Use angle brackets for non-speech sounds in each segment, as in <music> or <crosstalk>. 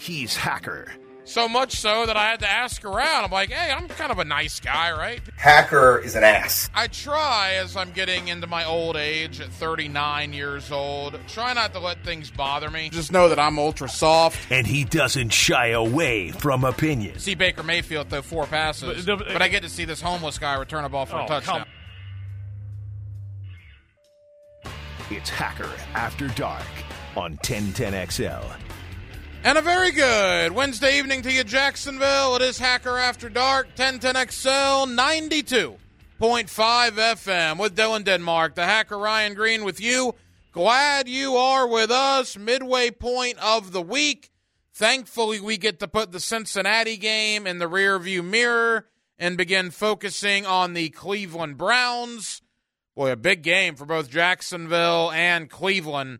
he's Hacker. So much so that I had to ask around. I'm like, hey, I'm kind of a nice guy, right? Hacker is an ass. I try as I'm getting into my old age at 39 years old. Try not to let things bother me. Just know that I'm ultra soft. And he doesn't shy away from opinions. See Baker Mayfield throw four passes, But- but, but- I get to see this homeless guy return a ball for Oh, a touchdown. come- It's Hacker After Dark on 1010XL. And a very good Wednesday evening to you, Jacksonville. It is Hacker After Dark, 1010XL 92.5 FM with Dylan Denmark, the Hacker Ryan Green with you. Glad you are with us. Midway point of the week. Thankfully, we get to put the Cincinnati game in the rearview mirror and begin focusing on the Cleveland Browns. Boy, a big game for both Jacksonville and Cleveland.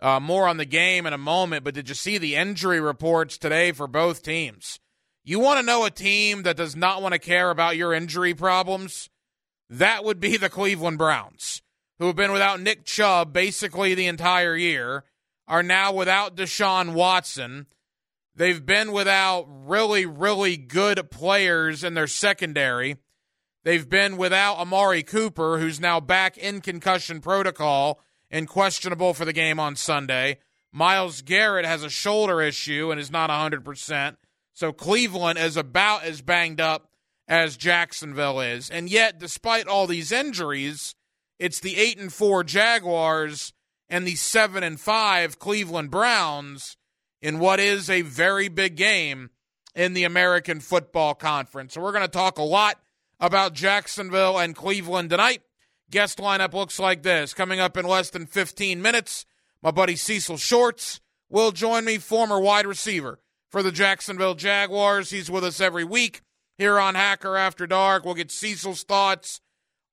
Uh, more on the game in a moment, but did you see the injury reports today for both teams? You want to know a team that does not want to care about your injury problems? That would be <laughs> the Cleveland Browns, who have been without Nick Chubb basically the entire year, are now without Deshaun Watson. They've been without really, really good players in their secondary. They've been without Amari Cooper, who's now back in concussion protocol and questionable for the game on Sunday. Myles Garrett has a shoulder issue and is not 100%. So Cleveland is about as banged up as Jacksonville is. And yet, despite all these injuries, it's the 8 and 4 Jaguars and the 7 and 5 Cleveland Browns in what is a very big game in the American Football Conference. So we're going to talk a lot about Jacksonville and Cleveland tonight. Guest lineup looks like this. Coming up in less than 15 minutes, my buddy Cecil Shorts will join me, former wide receiver for the Jacksonville Jaguars. He's with us every week here on Hacker After Dark. We'll get Cecil's thoughts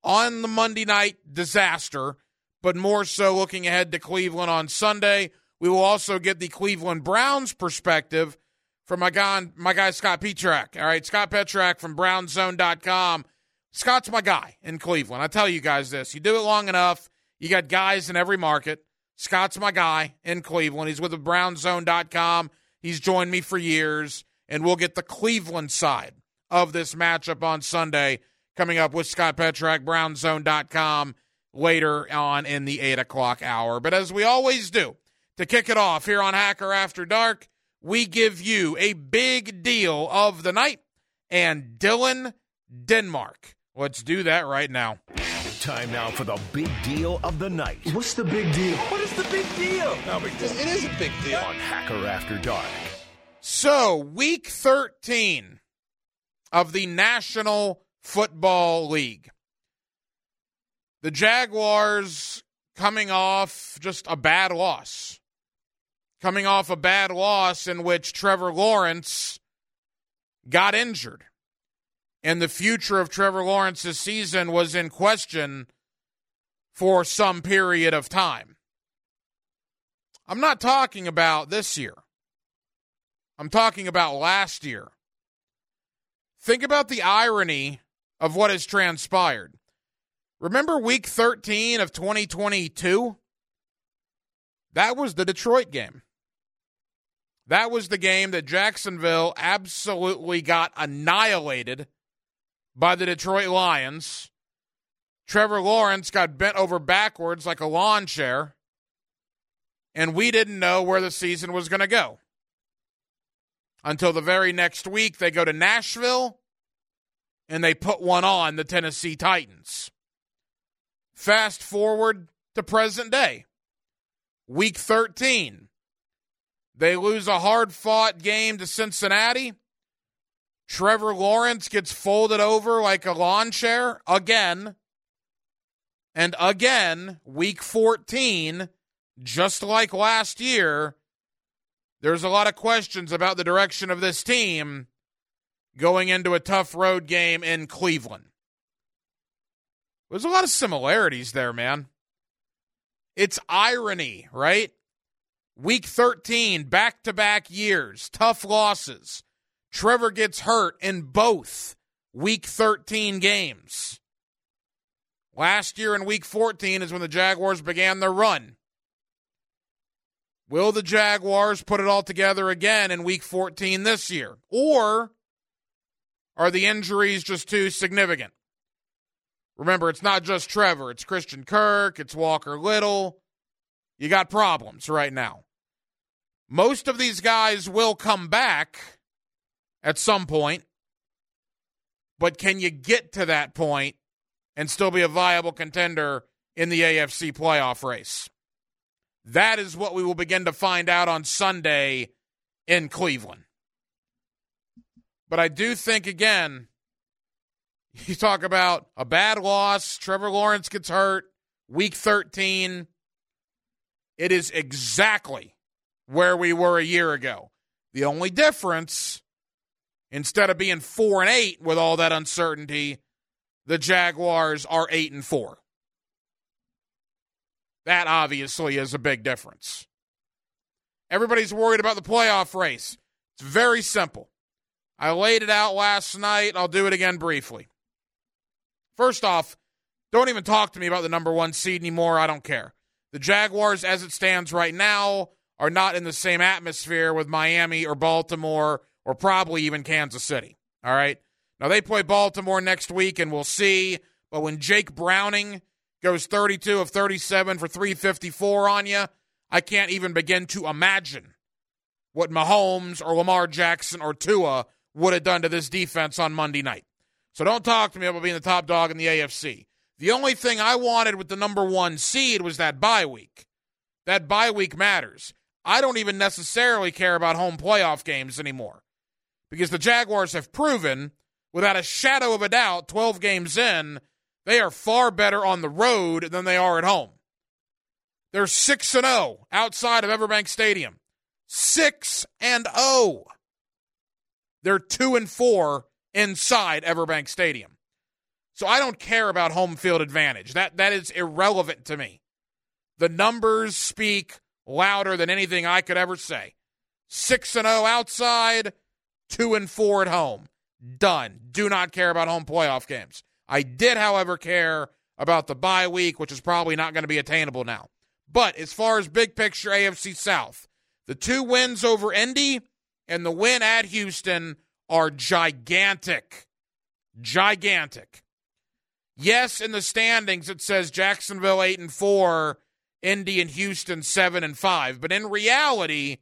on the Monday night disaster, but more so looking ahead to Cleveland on Sunday. We will also get the Cleveland Browns perspective from my guy, my guy Scott Petrak. All right, Scott Petrak from BrownZone.com. Scott's my guy in Cleveland. I tell you guys this: you do it long enough, you got guys in every market. Scott's my guy in Cleveland. He's with the BrownZone.com. He's joined me for years, and we'll get the Cleveland side of this matchup on Sunday coming up with Scott Petrak, BrownZone.com later on in the eight o'clock hour. But as we always do, to kick it off here on Hacker After Dark, we give you a big deal of the night and Dylan Denmark. Let's do that right now. Time now for the big deal of the night What's the big deal? What is the big deal? It is a big deal. on Hacker After Dark. So, week 13 of the National Football League. The Jaguars coming off just a bad loss. Coming off a bad loss in which Trevor Lawrence got injured. And the future of Trevor Lawrence's season was in question for some period of time. I'm not talking about this year. I'm talking about last year. Think about the irony of what has transpired. Remember week 13 of 2022? That was the Detroit game. That was the game that Jacksonville absolutely got annihilated by the Detroit Lions. Trevor Lawrence got bent over backwards like a lawn chair, and we didn't know where the season was going to go until the very next week they go to Nashville and they put one on the Tennessee Titans. Fast forward to present day. Week 13. They lose a hard fought game to Cincinnati. Trevor Lawrence gets folded over like a lawn chair again. And again, week 14, just like last year, there's a lot of questions about the direction of this team going into a tough road game in Cleveland. There's a lot of similarities there, man. It's irony, right? Week 13, back to back years, tough losses. Trevor gets hurt in both week 13 games. Last year in week 14 is when the Jaguars began their run. Will the Jaguars put it all together again in week 14 this year? Or are the injuries just too significant? Remember, it's not just Trevor, it's Christian Kirk, it's Walker Little. You got problems right now. Most of these guys will come back at some point, but can you get to that point and still be a viable contender in the AFC playoff race? That is what we will begin to find out on Sunday in Cleveland. But I do think, again, you talk about a bad loss, Trevor Lawrence gets hurt, week 13. It is exactly where we were a year ago. The only difference, instead of being 4 and 8 with all that uncertainty, the Jaguars are 8 and 4. That obviously is a big difference. Everybody's worried about the playoff race. It's very simple. I laid it out last night. I'll do it again briefly. First off, don't even talk to me about the number one seed anymore. I don't care. The Jaguars, as it stands right now, are not in the same atmosphere with Miami or Baltimore or probably even Kansas City. All right. Now they play Baltimore next week, and we'll see. But when Jake Browning goes 32 of 37 for 354 on you, I can't even begin to imagine what Mahomes or Lamar Jackson or Tua would have done to this defense on Monday night. So don't talk to me about being the top dog in the AFC. The only thing I wanted with the number one seed was that bye week. That bye week matters. I don't even necessarily care about home playoff games anymore because the Jaguars have proven, without a shadow of a doubt, 12 games in, they are far better on the road than they are at home. They're 6 and 0 outside of Everbank Stadium. 6 and 0. They're 2 and 4 inside Everbank Stadium. So I don't care about home field advantage. That that is irrelevant to me. The numbers speak louder than anything I could ever say. 6 and 0 outside, 2 and 4 at home. Done. Do not care about home playoff games. I did, however, care about the bye week, which is probably not going to be attainable now. But as far as big picture AFC South, the two wins over Indy and the win at Houston are gigantic. Gigantic. Yes, in the standings it says Jacksonville 8 and 4, Indy and Houston 7 and 5, but in reality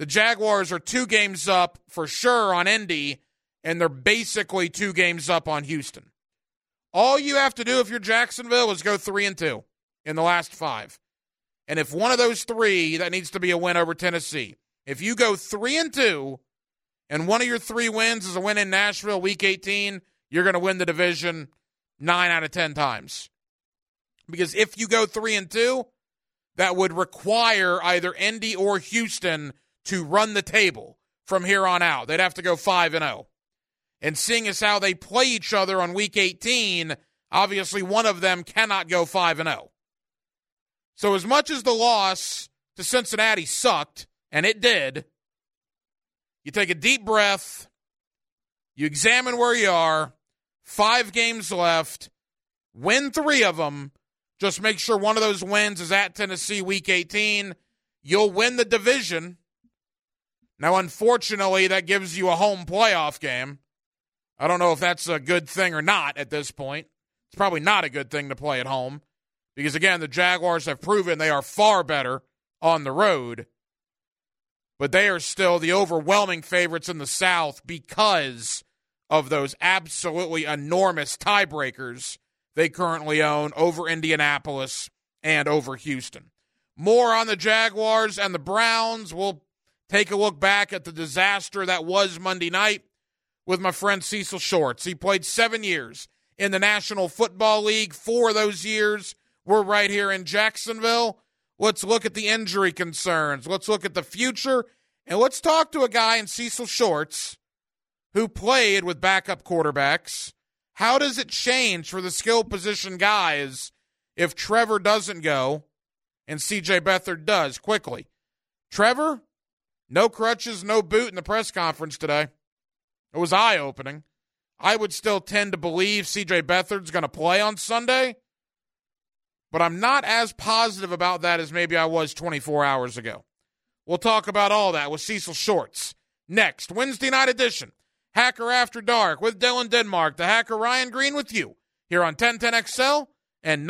the Jaguars are 2 games up for sure on Indy and they're basically 2 games up on Houston. All you have to do if you're Jacksonville is go 3 and 2 in the last 5. And if one of those 3 that needs to be a win over Tennessee. If you go 3 and 2 and one of your 3 wins is a win in Nashville week 18, you're going to win the division nine out of 10 times. Because if you go three and two, that would require either Indy or Houston to run the table from here on out. They'd have to go 5 and 0. And seeing as how they play each other on week 18, obviously one of them cannot go 5 and 0. So as much as the loss to Cincinnati sucked, and it did, you take a deep breath, you examine where you are, Five games left. Win three of them. Just make sure one of those wins is at Tennessee week 18. You'll win the division. Now, unfortunately, that gives you a home playoff game. I don't know if that's a good thing or not at this point. It's probably not a good thing to play at home because, again, the Jaguars have proven they are far better on the road, but they are still the overwhelming favorites in the South because of those absolutely enormous tiebreakers they currently own over Indianapolis and over Houston. More on the Jaguars and the Browns. We'll take a look back at the disaster that was Monday night with my friend Cecil Shorts. He played seven years in the National Football League. Four of those years were right here in Jacksonville. Let's look at the injury concerns. Let's look at the future. And let's talk to a guy in Cecil Shorts who played with backup quarterbacks. How does it change for the skill position guys if Trevor doesn't go and CJ Beathard does quickly? Trevor, no crutches, no boot in the press conference today. It was eye opening. I would still tend to believe CJ Beathard's going to play on Sunday, but I'm not as positive about that as maybe I was 24 hours ago. We'll talk about all that with Cecil Shorts. Next, Wednesday night edition, Hacker After Dark with Dylan Denmark, the hacker Ryan Green with you here on 1010XL and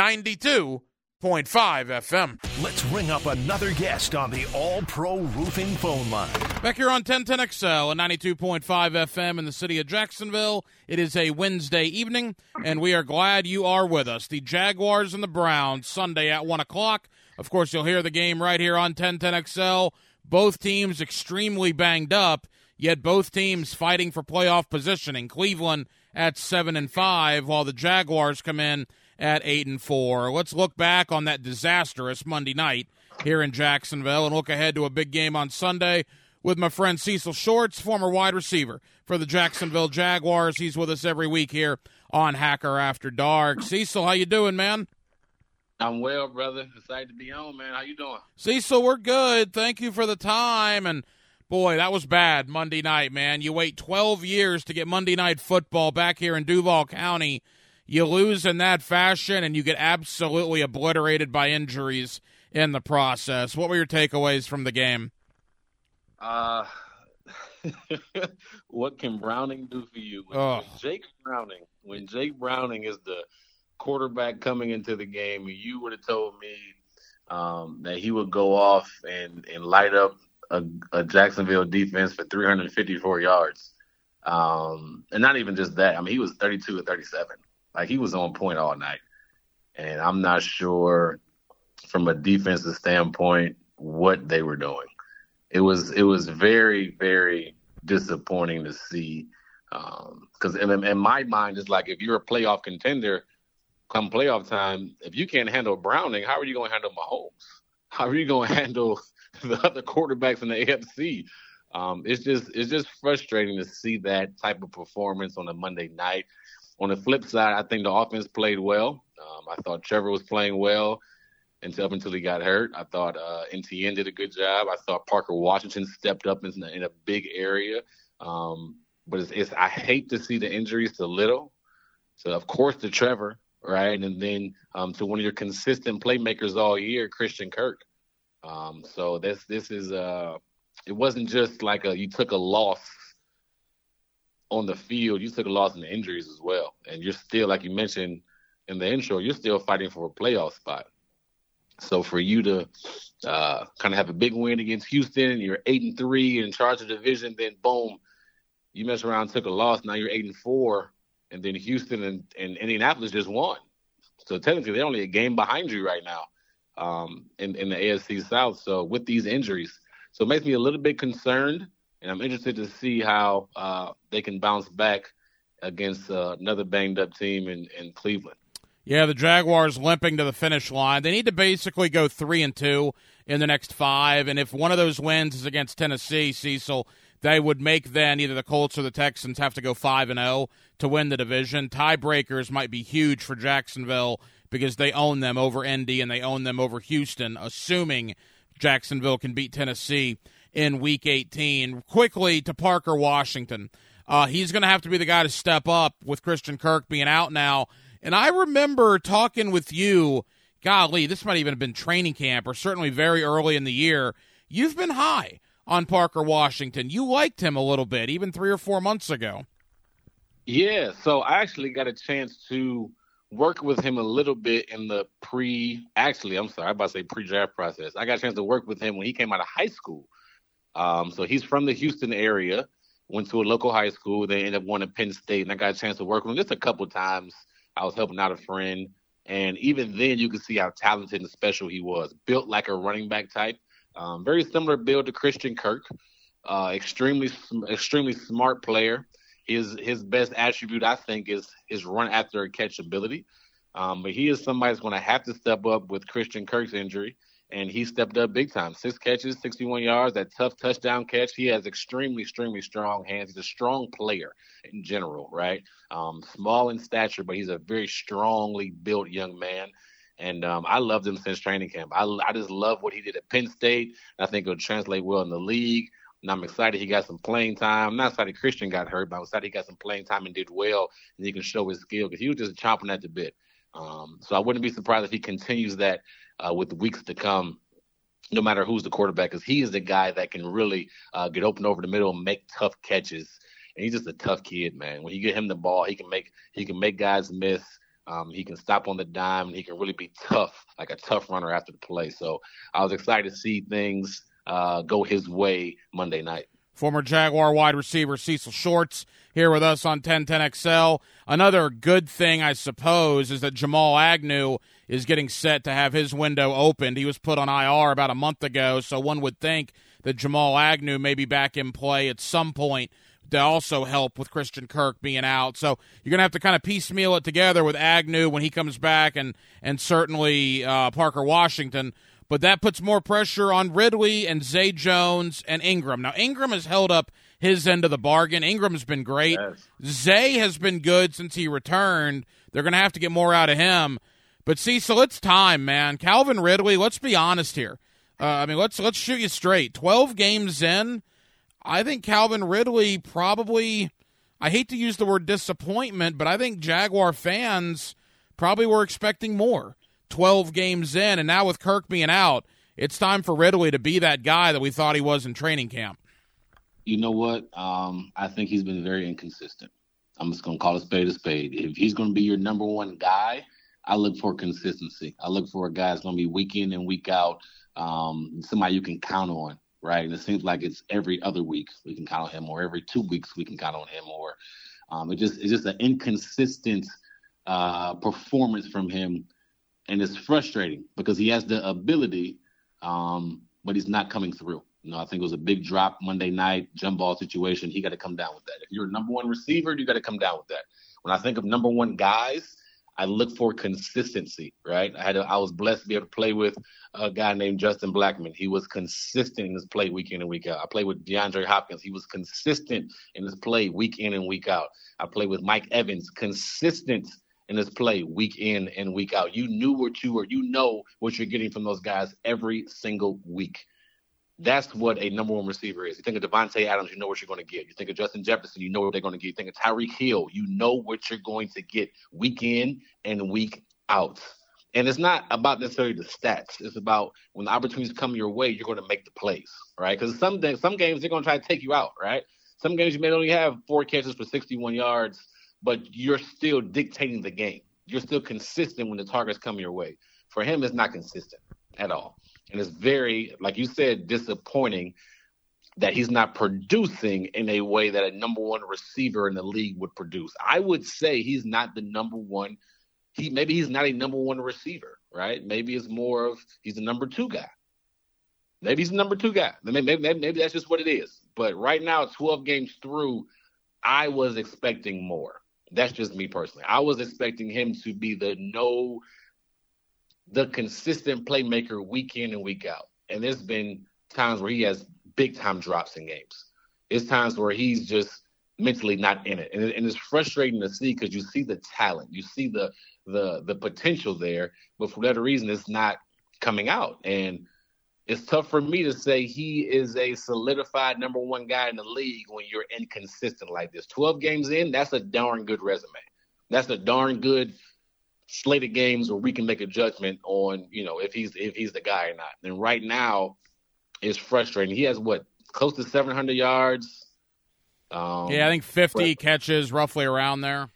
92.5 FM. Let's ring up another guest on the All Pro Roofing phone line. Back here on 1010XL and 92.5 FM in the city of Jacksonville. It is a Wednesday evening, and we are glad you are with us. The Jaguars and the Browns, Sunday at 1 o'clock. Of course, you'll hear the game right here on 1010XL. Both teams extremely banged up, yet both teams fighting for playoff positioning. Cleveland at 7 and 5, while the Jaguars come in at 8 and 4. Let's look back on that disastrous Monday night here in Jacksonville and look ahead to a big game on Sunday with my friend Cecil Shorts, former wide receiver for the Jacksonville Jaguars. He's with us every week here on Hacker After Dark. Cecil, how you doing, man? I'm well, brother. Excited to be on, man. How you doing? Cecil, we're good. Thank you for the time. And boy, that was bad Monday night, man. You wait 12 years to get Monday night football back here in Duval County. You lose in that fashion, and you get absolutely obliterated by injuries in the process. What were your takeaways from the game? Uh, <laughs> what can Browning do for you? When, Oh. when Jake Browning, when Jake Browning is the quarterback coming into the game, you would have told me um, that he would go off and, and light up a, a Jacksonville defense for 354 yards. Um, and not even just that. I mean, he was 32 or 37. Like he was on point all night. And I'm not sure from a defensive standpoint what they were doing. It was it was very very disappointing to see because in, in my mind it's like if you're a playoff contender come playoff time if you can't handle Browning how are you going to handle Mahomes how are you going <laughs> to handle the other quarterbacks in the AFC um, it's just it's just frustrating to see that type of performance on a Monday night on the flip side I think the offense played well um, I thought Trevor was playing well until up until he got hurt. I thought uh, ETN did a good job. I thought Parker Washington stepped up in, in a big area. Um, but it's, it's I hate to see the injuries to Little. So of course to Trevor, right, and then um, to one of your consistent playmakers all year, Christian Kirk. Um, so this this is uh, it wasn't just like a you took a loss on the field, you took a loss in the injuries as well, and you're still like you mentioned in the intro, you're still fighting for a playoff spot. So for you to uh, kind of have a big win against Houston, you're eight and three in charge of the division, then boom, you mess around, took a loss. Now you're eight and four, and then Houston and, and Indianapolis just won. So technically, they're only a game behind you right now um, in in the AFC South. So with these injuries, so it makes me a little bit concerned, and I'm interested to see how uh, they can bounce back against uh, another banged up team in, in Cleveland. Yeah, the Jaguars limping to the finish line. They need to basically go three and two in the next five, and if one of those wins is against Tennessee, Cecil, they would make then either the Colts or the Texans have to go five and zero to win the division. Tiebreakers might be huge for Jacksonville because they own them over Indy and they own them over Houston, assuming Jacksonville can beat Tennessee in Week 18. Quickly to Parker Washington. Uh, he's going to have to be the guy to step up with Christian Kirk being out now. And I remember talking with you, golly, this might even have been training camp or certainly very early in the year. You've been high on Parker Washington. You liked him a little bit, even three or four months ago. Yeah, so I actually got a chance to work with him a little bit in the pre. Actually, I'm sorry, I'm about to say pre-draft process. I got a chance to work with him when he came out of high school. Um, so he's from the Houston area. Went to a local high school. They ended up going to Penn State, and I got a chance to work with him just a couple times. I was helping out a friend, and even then, you could see how talented and special he was. Built like a running back type. Um, very similar build to Christian Kirk. Uh, extremely, extremely smart player. His his best attribute, I think, is his run after a catch ability. Um, but he is somebody that's going to have to step up with Christian Kirk's injury, and he stepped up big time. Six catches, 61 yards, that tough touchdown catch. He has extremely, extremely strong hands. He's a strong player in general, right? Um, small in stature, but he's a very strongly built young man. And um, I loved him since training camp. I, I just love what he did at Penn State. I think it'll translate well in the league. And I'm excited he got some playing time. I'm not excited Christian got hurt, but I'm excited he got some playing time and did well, and he can show his skill because he was just chomping at the bit. Um, so I wouldn't be surprised if he continues that uh, with weeks to come no matter who's the quarterback, because he is the guy that can really uh, get open over the middle and make tough catches. And he's just a tough kid, man. When you get him the ball, he can make he can make guys miss. Um, he can stop on the dime, and he can really be tough, like a tough runner after the play. So I was excited to see things uh, go his way Monday night. Former Jaguar wide receiver Cecil Shorts here with us on 1010XL. Another good thing, I suppose, is that Jamal Agnew is getting set to have his window opened. He was put on IR about a month ago, so one would think that Jamal Agnew may be back in play at some point to also help with Christian Kirk being out. So you're going to have to kind of piecemeal it together with Agnew when he comes back, and and certainly uh, Parker Washington. But that puts more pressure on Ridley and Zay Jones and Engram. Now Engram has held up his end of the bargain. Engram's been great. Yes. Zay has been good since he returned. They're going to have to get more out of him. But Cecil, it's time, man. Calvin Ridley. Let's be honest here. Uh, I mean, let's let's shoot you straight. Twelve games in, I think Calvin Ridley probably. I hate to use the word disappointment, but I think Jaguar fans probably were expecting more. 12 games in, and now with Kirk being out, it's time for Ridley to be that guy that we thought he was in training camp. You know what? Um, I think he's been very inconsistent. I'm just going to call a spade a spade. If he's going to be your number one guy, I look for consistency. I look for a guy that's going to be week in and week out, um, somebody you can count on right? And it seems like it's every other week we can count on him, or every two weeks we can count on him, or um, it just it's just an inconsistent uh, performance from him, and it's frustrating because he has the ability, um, but he's not coming through. You know, I think it was a big drop Monday night, jump ball situation. He got to come down with that. If you're a number one receiver, you got to come down with that. When I think of number one guys, I look for consistency, right? I had a, I was blessed to be able to play with a guy named Justin Blackmon. He was consistent in his play week in and week out. I played with DeAndre Hopkins. He was consistent in his play week in and week out. I played with Mike Evans, consistent in his play week in and week out. You knew what you were, you know what you're getting from those guys every single week. That's what a number one receiver is. You think of Davante Adams, you know what you're going to get. You think of Justin Jefferson, you know what they're going to get. You think of Tyreek Hill, you know what you're going to get week in and week out. And it's not about necessarily the stats. It's about when the opportunities come your way, you're going to make the plays, right? Because some some games they're going to try to take you out, right? Some games you may only have four catches for 61 yards, but you're still dictating the game. You're still consistent when the targets come your way. For him, it's not consistent at all. And it's very, like you said, disappointing that he's not producing in a way that a number one receiver in the league would produce. I would say he's not the number one. He maybe he's not a number one receiver, right? Maybe it's more of he's a number two guy. Maybe he's a number two guy. Maybe, maybe, maybe that's just what it is. But right now, 12 games through, I was expecting more. That's just me personally. I was expecting him to be the no the consistent playmaker week in and week out. And there's been times where he has big time drops in games. It's times where he's just mentally not in it, and, and it's frustrating to see because you see the talent, you see the the the potential there, but for whatever reason, it's not coming out. And it's tough for me to say he is a solidified number one guy in the league when you're inconsistent like this. 12 games in, that's a darn good resume. That's a darn good slated games where we can make a judgment on, you know, if he's if he's the guy or not. And right now, it's frustrating. He has what close to 700 yards. Um, yeah, I think 50 but, catches, roughly around there.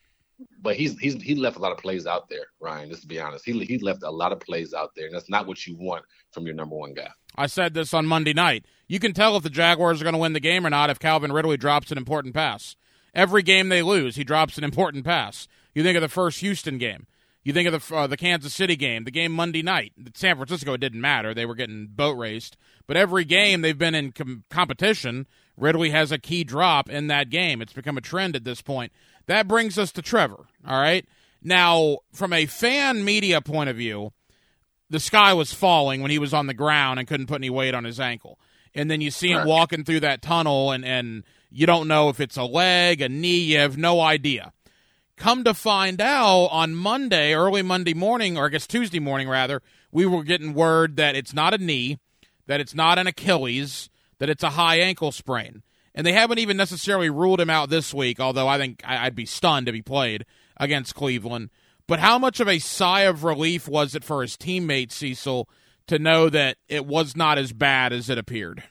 But he's he's he left a lot of plays out there, Ryan. Just to be honest, he he left a lot of plays out there, and that's not what you want from your number one guy. I said this on Monday night. You can tell if the Jaguars are going to win the game or not if Calvin Ridley drops an important pass. Every game they lose, he drops an important pass. You think of the first Houston game. You think of the uh, the Kansas City game, the game Monday night. San Francisco, it didn't matter; they were getting boat raced. But every game they've been in com- competition, Ridley has a key drop in that game. It's become a trend at this point. That brings us to Trevor. All right, now from a fan media point of view, the sky was falling when he was on the ground and couldn't put any weight on his ankle. And then you see him walking through that tunnel, and and you don't know if it's a leg, a knee. You have no idea. Come to find out on Monday, early Monday morning, or I guess Tuesday morning rather, we were getting word that it's not a knee, that it's not an Achilles, that it's a high ankle sprain. And they haven't even necessarily ruled him out this week, although I think I'd be stunned if he played against Cleveland. But how much of a sigh of relief was it for his teammate Cecil, to know that it was not as bad as it appeared?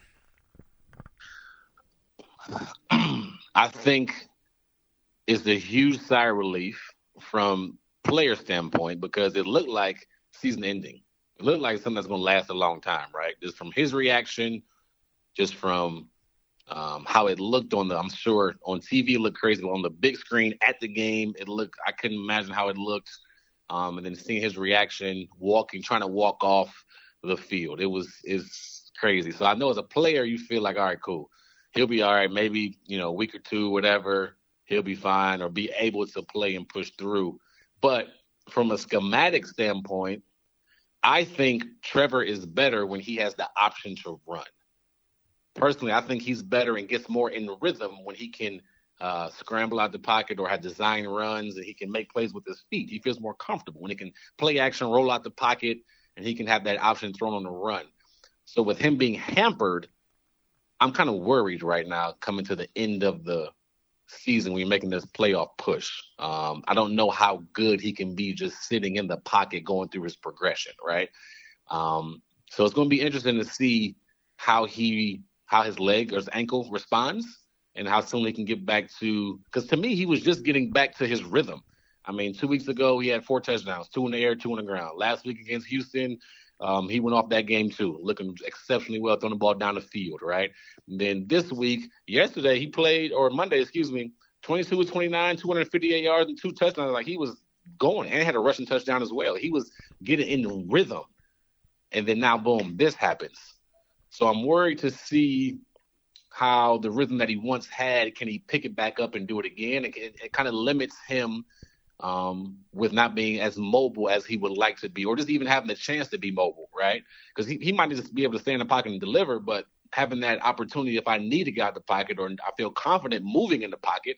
<clears throat> I think it's a huge sigh of relief from player standpoint because it looked like season ending. It looked like something that's going to last a long time, right? Just from his reaction, just from um, how it looked on the, I'm sure on TV it looked crazy, but on the big screen at the game, it looked, I couldn't imagine how it looked. Um, and then seeing his reaction, walking, trying to walk off the field, it was, is crazy. So I know as a player, you feel like, all right, cool. He'll be all right. Maybe, you know, a week or two, whatever, he'll be fine or be able to play and push through. But from a schematic standpoint, I think Trevor is better when he has the option to run. Personally, I think he's better and gets more in rhythm when he can uh, scramble out the pocket or have design runs and he can make plays with his feet. He feels more comfortable when he can play action, roll out the pocket, and he can have that option thrown on the run. So with him being hampered, I'm kind of worried right now coming to the end of the season when you're making this playoff push. Um, I don't know how good he can be just sitting in the pocket going through his progression, right? Um, so it's going to be interesting to see how he how his leg or his ankle responds and how soon he can get back to because to me he was just getting back to his rhythm. I mean, two weeks ago he had four touchdowns, two in the air, two on the ground. Last week against Houston, um, he went off that game too, looking exceptionally well, throwing the ball down the field, right? And then this week, yesterday, he played, or Monday, excuse me, 22 with 29, 258 yards and two touchdowns. Like he was going and had a rushing touchdown as well. He was getting in rhythm. And then now, boom, this happens. So I'm worried to see how the rhythm that he once had, can he pick it back up and do it again? It, it, it kind of limits him um, with not being as mobile as he would like to be, or just even having the chance to be mobile, right? Because he, he might just be able to stay in the pocket and deliver, but having that opportunity if I need to get out the pocket or I feel confident moving in the pocket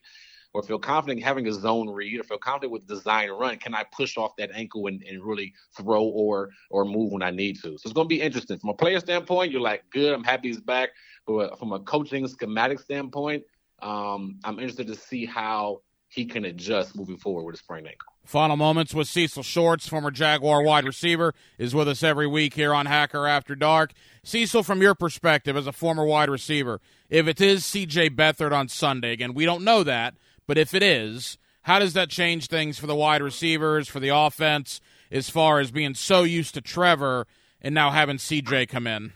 or feel confident having a zone read or feel confident with design run, can I push off that ankle and, and really throw or or move when I need to? So it's going to be interesting. From a player standpoint, you're like, good, I'm happy he's back. But from a coaching schematic standpoint, um, I'm interested to see how he can adjust moving forward with a sprained ankle. Final moments with Cecil Shorts, former Jaguar wide receiver, is with us every week here on Hacker After Dark. Cecil, from your perspective as a former wide receiver, if it is CJ Beathard on Sunday, again, we don't know that, but if it is, how does that change things for the wide receivers, for the offense, as far as being so used to Trevor and now having CJ come in?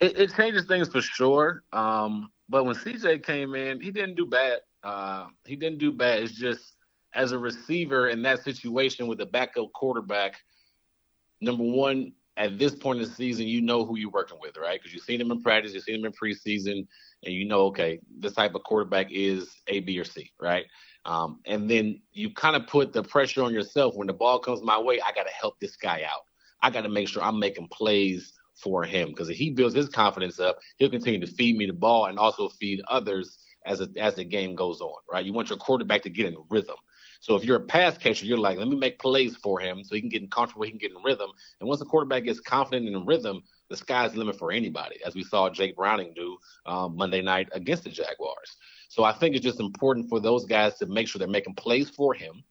It, it changes things for sure. Um, but when CJ came in, he didn't do bad. Uh, he didn't do bad. It's just as a receiver in that situation with a backup quarterback, number one, at this point in the season, you know who you're working with, right? Because you've seen him in practice, you've seen him in preseason, and you know, okay, this type of quarterback is A, B, or C, right? Um, and then you kind of put the pressure on yourself when the ball comes my way. I got to help this guy out. I got to make sure I'm making plays for him because if he builds his confidence up, he'll continue to feed me the ball and also feed others as a, as the game goes on, right? You want your quarterback to get in rhythm. So if you're a pass catcher, you're like, let me make plays for him so he can get in comfortable, he can get in rhythm. And once the quarterback gets confident in rhythm, the sky's the limit for anybody, as we saw Jake Browning do um, Monday night against the Jaguars. So I think it's just important for those guys to make sure they're making plays for him,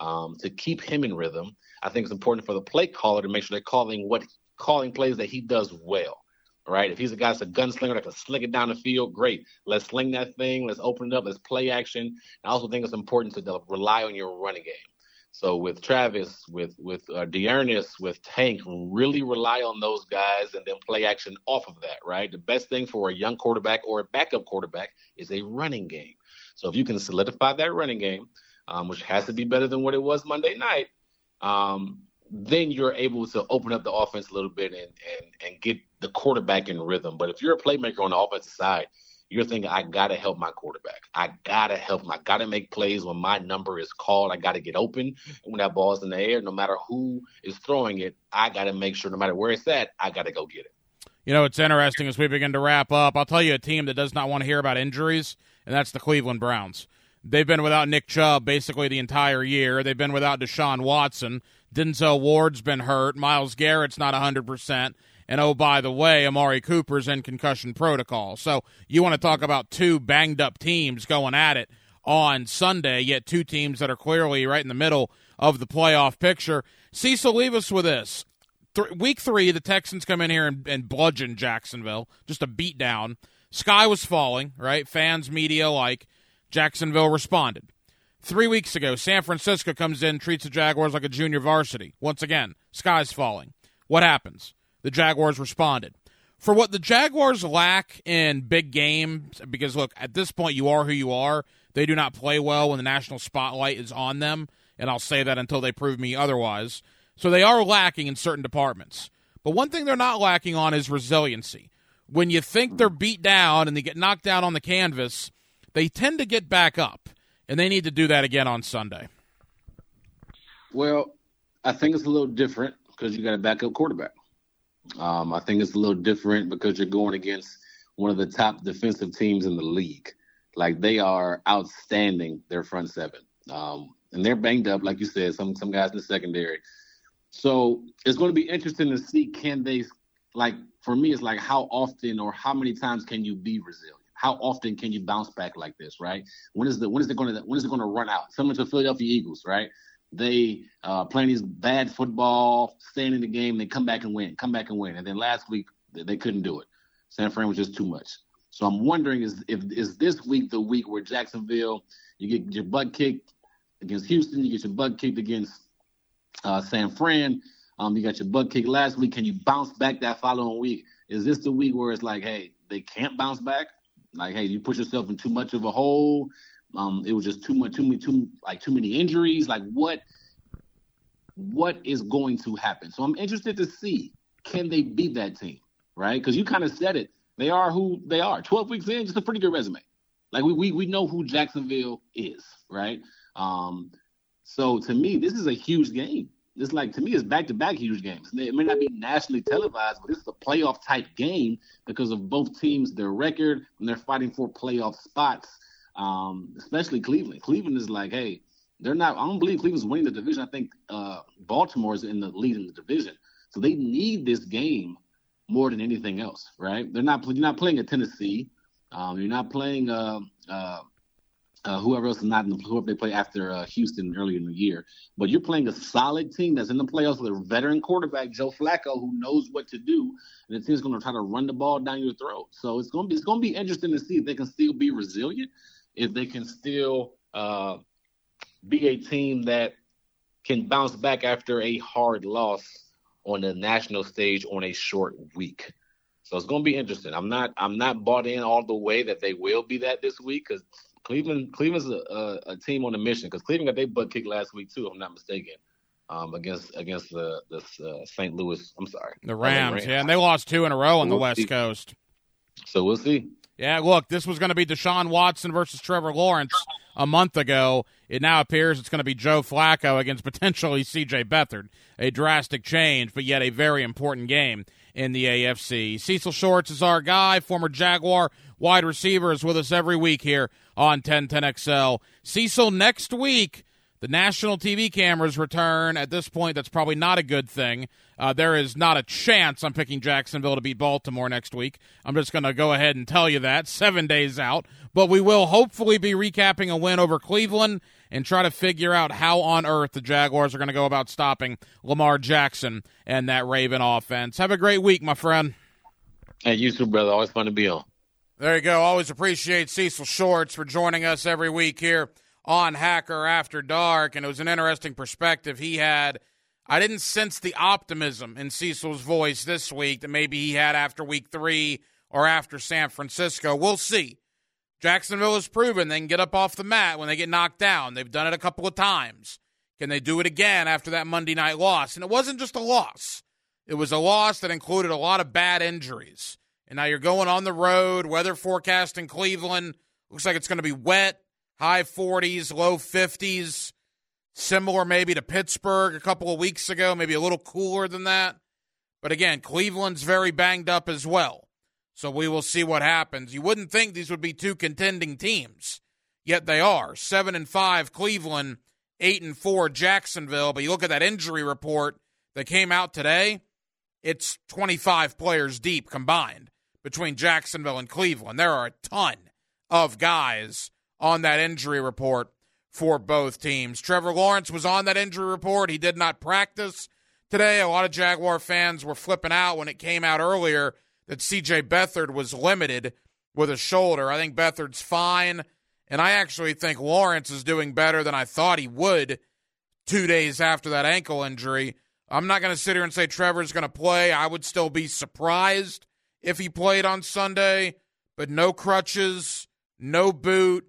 um, to keep him in rhythm. I think it's important for the play caller to make sure they're calling what calling plays that he does well right? If he's a guy that's a gunslinger that can sling it down the field, great. Let's sling that thing. Let's open it up. Let's play action. I also think it's important to rely on your running game. So with Travis, with with uh, D'Ernest, with Tank, really rely on those guys and then play action off of that, right? The best thing for a young quarterback or a backup quarterback is a running game. So if you can solidify that running game, um, which has to be better than what it was Monday night, um, then you're able to open up the offense a little bit and, and, and get the quarterback in rhythm. But if you're a playmaker on the offensive side, you're thinking, I got to help my quarterback. I got to help him. I got to make plays when my number is called. I got to get open. And when that ball's in the air, no matter who is throwing it, I got to make sure no matter where it's at, I got to go get it. You know, it's interesting as we begin to wrap up. I'll tell you a team that does not want to hear about injuries, and that's the Cleveland Browns. They've been without Nick Chubb basically the entire year. They've been without Deshaun Watson. Denzel Ward's been hurt. Myles Garrett's not 100%. And oh, by the way, Amari Cooper's in concussion protocol. So you want to talk about two banged up teams going at it on Sunday, yet two teams that are clearly right in the middle of the playoff picture. Cecil, leave us with this. th- week three, the Texans come in here and, and bludgeon Jacksonville, just a beat down. Sky was falling, right? Fans, media like. Jacksonville responded. Three weeks ago, San Francisco comes in, treats the Jaguars like a junior varsity. Once again, sky's falling. What happens? The Jaguars responded. For what the Jaguars lack in big games, because look, at this point, you are who you are. They do not play well when the national spotlight is on them, and I'll say that until they prove me otherwise. So they are lacking in certain departments. But one thing they're not lacking on is resiliency. When you think they're beat down and they get knocked down on the canvas, they tend to get back up and they need to do that again on Sunday. Well, I think it's a little different because you got a backup quarterback. Um, I think it's a little different because you're going against one of the top defensive teams in the league. Like they are outstanding, their front seven, um, and they're banged up, like you said. Some some guys in the secondary. So it's going to be interesting to see can they, like for me, it's like how often or how many times can you be resilient? how often can you bounce back like this, right? When is the when is it going to when is it going to run out? Similar to Philadelphia Eagles, right? They uh, playing these bad football, staying in the game, they come back and win, come back and win, and then last week they couldn't do it. San Fran was just too much. So I'm wondering is if is this week the week where Jacksonville you get your butt kicked against Houston, you get your butt kicked against uh, San Fran, um, you got your butt kicked last week. Can you bounce back that following week? Is this the week where it's like, hey, they can't bounce back? Like, hey, you put yourself in too much of a hole. Um, it was just too much, too many, too like too many injuries. Like, what, what is going to happen? So I'm interested to see can they beat that team, right? Because you kind of said it. They are who they are. 12 weeks in, just a pretty good resume. Like we we we know who Jacksonville is, right? Um, so to me, this is a huge game it's like to me it's back to back huge games. It may not be nationally televised, but this is a playoff type game because of both teams, their record, and they're fighting for playoff spots. Um, especially Cleveland. Cleveland is like, hey, they're not. I don't believe Cleveland's winning the division. I think uh, Baltimore is in the lead in the division, so they need this game more than anything else, right? They're not. You're not playing a Tennessee. Um, you're not playing. Uh, uh, uh, whoever else is not in the whoever they play after uh, Houston earlier in the year. But you're playing a solid team that's in the playoffs with a veteran quarterback, Joe Flacco, who knows what to do, and the team's going to try to run the ball down your throat. So it's going to be it's going to be interesting to see if they can still be resilient, if they can still uh, be a team that can bounce back after a hard loss on the national stage on a short week. So it's going to be interesting. I'm not I'm not bought in all the way that they will be that this week because Cleveland Cleveland's a, a, a team on a mission because Cleveland got their butt kicked last week too. If I'm not mistaken. Um, against against the the uh, St. Louis. I'm sorry, the Rams, Rams. Yeah, and they lost two in a row on we'll the West see. Coast. So we'll see. Yeah, look, this was going to be Deshaun Watson versus Trevor Lawrence a month ago. It now appears it's going to be Joe Flacco against potentially C.J. Beathard. A drastic change, but yet a very important game in the AFC. Cecil Shorts is our guy, former Jaguar wide receiver, is with us every week here on 1010XL. Cecil, next week, the national TV cameras return. At this point, that's probably not a good thing. Uh, there is not a chance I'm picking Jacksonville to beat Baltimore next week. I'm just going to go ahead and tell you that seven days out. But we will hopefully be recapping a win over Cleveland and try to figure out how on earth the Jaguars are going to go about stopping Lamar Jackson and that Raven offense. Have a great week, my friend. Hey, you too, brother. Always fun to be on. There you go. Always appreciate Cecil Shorts for joining us every week here on Hacker After Dark. And it was an interesting perspective he had. I didn't sense the optimism in Cecil's voice this week that maybe he had after week three or after San Francisco. We'll see. Jacksonville has proven they can get up off the mat when they get knocked down. They've done it a couple of times. Can they do it again after that Monday night loss? And it wasn't just a loss, it was a loss that included a lot of bad injuries. And now you're going on the road. Weather forecast in Cleveland looks like it's going to be wet, high 40s, low 50s. Similar maybe to Pittsburgh a couple of weeks ago, maybe a little cooler than that. But again, Cleveland's very banged up as well. So we will see what happens. You wouldn't think these would be two contending teams, yet they are. 7 and 5 Cleveland, 8 and 4 Jacksonville, but you look at that injury report that came out today, it's 25 players deep combined between Jacksonville and Cleveland. There are a ton of guys on that injury report for both teams. Trevor Lawrence was on that injury report. He did not practice today, a lot of Jaguar fans were flipping out when it came out earlier that CJ Beathard was limited with a shoulder. I think Beathard's fine, and I actually think Lawrence is doing better than I thought he would two days after that ankle injury. I'm not going to sit here and say Trevor's going to play. I would still be surprised if he played on Sunday, but no crutches, no boot,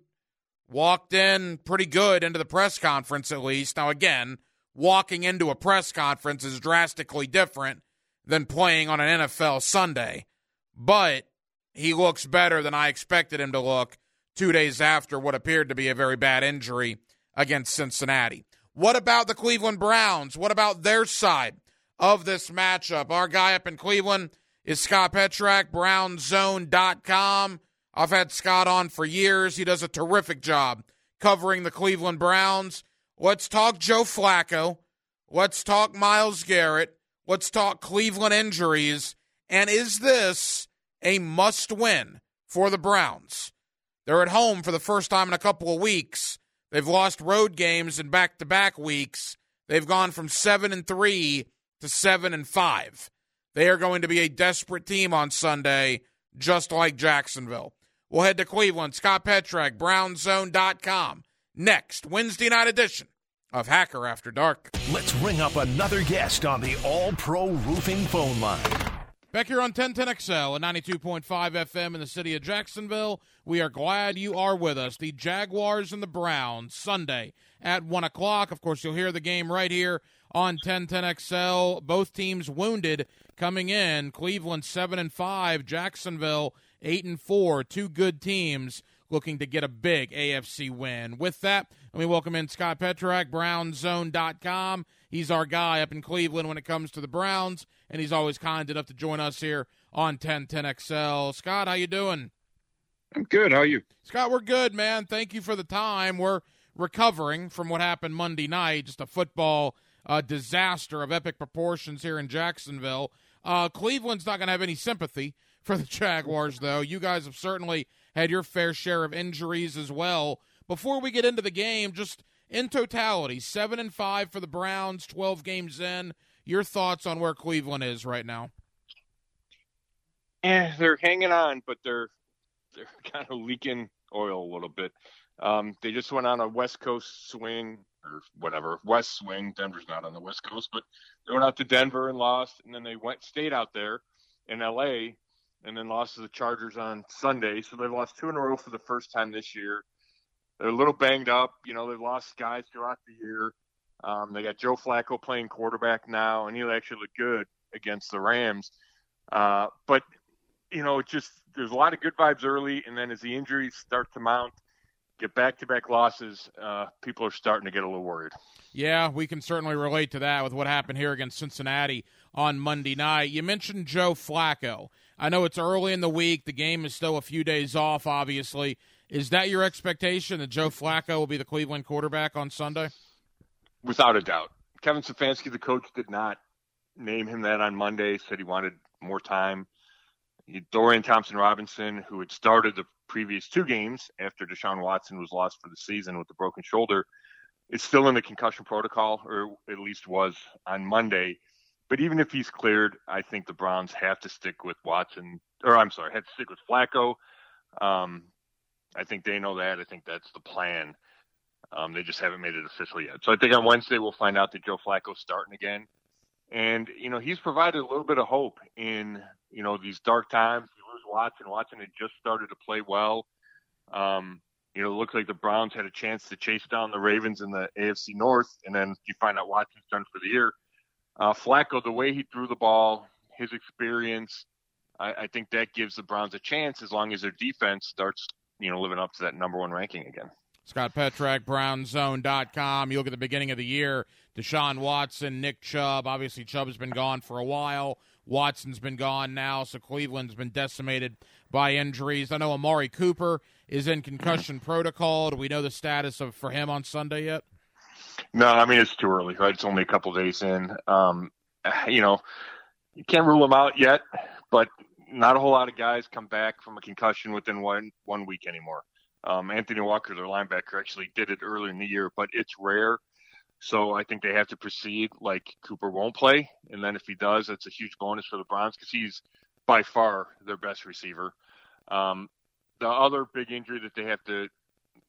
walked in pretty good into the press conference at least. Now, again, walking into a press conference is drastically different than playing on an NFL Sunday, but he looks better than I expected him to look two days after what appeared to be a very bad injury against Cincinnati. What about the Cleveland Browns? What about their side of this matchup? Our guy up in Cleveland is Scott Petrak, brownzone.com. I've had Scott on for years. He does a terrific job covering the Cleveland Browns. Let's talk Joe Flacco. Let's talk Myles Garrett. Let's talk Cleveland injuries. And is this a must win for the Browns? They're at home for the first time in a couple of weeks. They've lost road games in back to back weeks. They've gone from 7 and 3 to 7 and 5. They are going to be a desperate team on Sunday, just like Jacksonville. We'll head to Cleveland. Scott Petrak, brownzone.com. Next, Wednesday night edition of Hacker After Dark. Let's ring up another guest on the All Pro Roofing phone line. Back here on 1010XL at 92.5 FM in the city of Jacksonville. We are glad you are with us. The Jaguars and the Browns, Sunday at 1 o'clock. Of course, you'll hear the game right here on 1010XL. Both teams wounded coming in. Cleveland 7 and 5, Jacksonville eight and four, two good teams looking to get a big AFC win. With that, let me welcome in Scott Petrak, BrownZone.com. He's our guy up in Cleveland when it comes to the Browns, and he's always kind enough to join us here on 1010XL. Scott, how you doing? I'm good. How are you? Scott, we're good, man. Thank you for the time. We're recovering from what happened Monday night, just a football uh, disaster of epic proportions here in Jacksonville. Uh, Cleveland's not going to have any sympathy for the Jaguars, though. You guys have certainly had your fair share of injuries as well. Before we get into the game, just in totality, seven and five for the Browns, twelve games in. Your thoughts on where Cleveland is right now? Yeah, they're hanging on, but they're they're <laughs> kind of leaking oil a little bit. Um, they just went on a West Coast swing or whatever West swing. Denver's not on the West Coast, but they went out to Denver and lost, and then they went stayed out there in L.A and then lost to the Chargers on Sunday. So they've lost two in a row for the first time this year. They're a little banged up. You know, they've lost guys throughout the year. Um, they got Joe Flacco playing quarterback now, and he'll actually looked good against the Rams. Uh, but you know, it just there's a lot of good vibes early, and then as the injuries start to mount, get back-to-back losses, uh, people are starting to get a little worried. Yeah, we can certainly relate to that with what happened here against Cincinnati on Monday night. You mentioned Joe Flacco. I know it's early in the week. The game is still a few days off, obviously. Is that your expectation that Joe Flacco will be the Cleveland quarterback on Sunday? Without a doubt. Kevin Stefanski, the coach, did not name him that on Monday, said he wanted more time. Dorian Thompson Robinson, who had started the previous two games after Deshaun Watson was lost for the season with a broken shoulder, is still in the concussion protocol, or at least was on Monday. But even if he's cleared, I think the Browns have to stick with Watson, or I'm sorry, have to stick with Flacco. Um, I think they know that. I think that's the plan. Um, they just haven't made it official yet. So I think on Wednesday we'll find out that Joe Flacco's starting again. And, you know, he's provided a little bit of hope in, you know, these dark times. You lose Watson. Watson had just started to play well. Um, you know, it looks like the Browns had a chance to chase down the Ravens in the AFC North, and then you find out Watson's done for the year. Uh, Flacco, the way he threw the ball, his experience, I, I think that gives the Browns a chance as long as their defense starts, you know, living up to that number one ranking again. Scott Petrak, BrownZone.com. You look at the beginning of the year, Deshaun Watson, Nick Chubb. Obviously, Chubb's been gone for a while. Watson's been gone now, so Cleveland's been decimated by injuries. I know Amari Cooper is in concussion protocol. Do we know the status of for him on Sunday yet? No, I mean it's too early, right? It's only a couple days in. Um, you know, you can't rule them out yet, but not a whole lot of guys come back from a concussion within one one week anymore. Um, Anthony Walker, their linebacker, actually did it earlier in the year, but it's rare. So I think they have to proceed like Cooper won't play, and then if he does, it's a huge bonus for the Browns because he's by far their best receiver. Um, the other big injury that they have to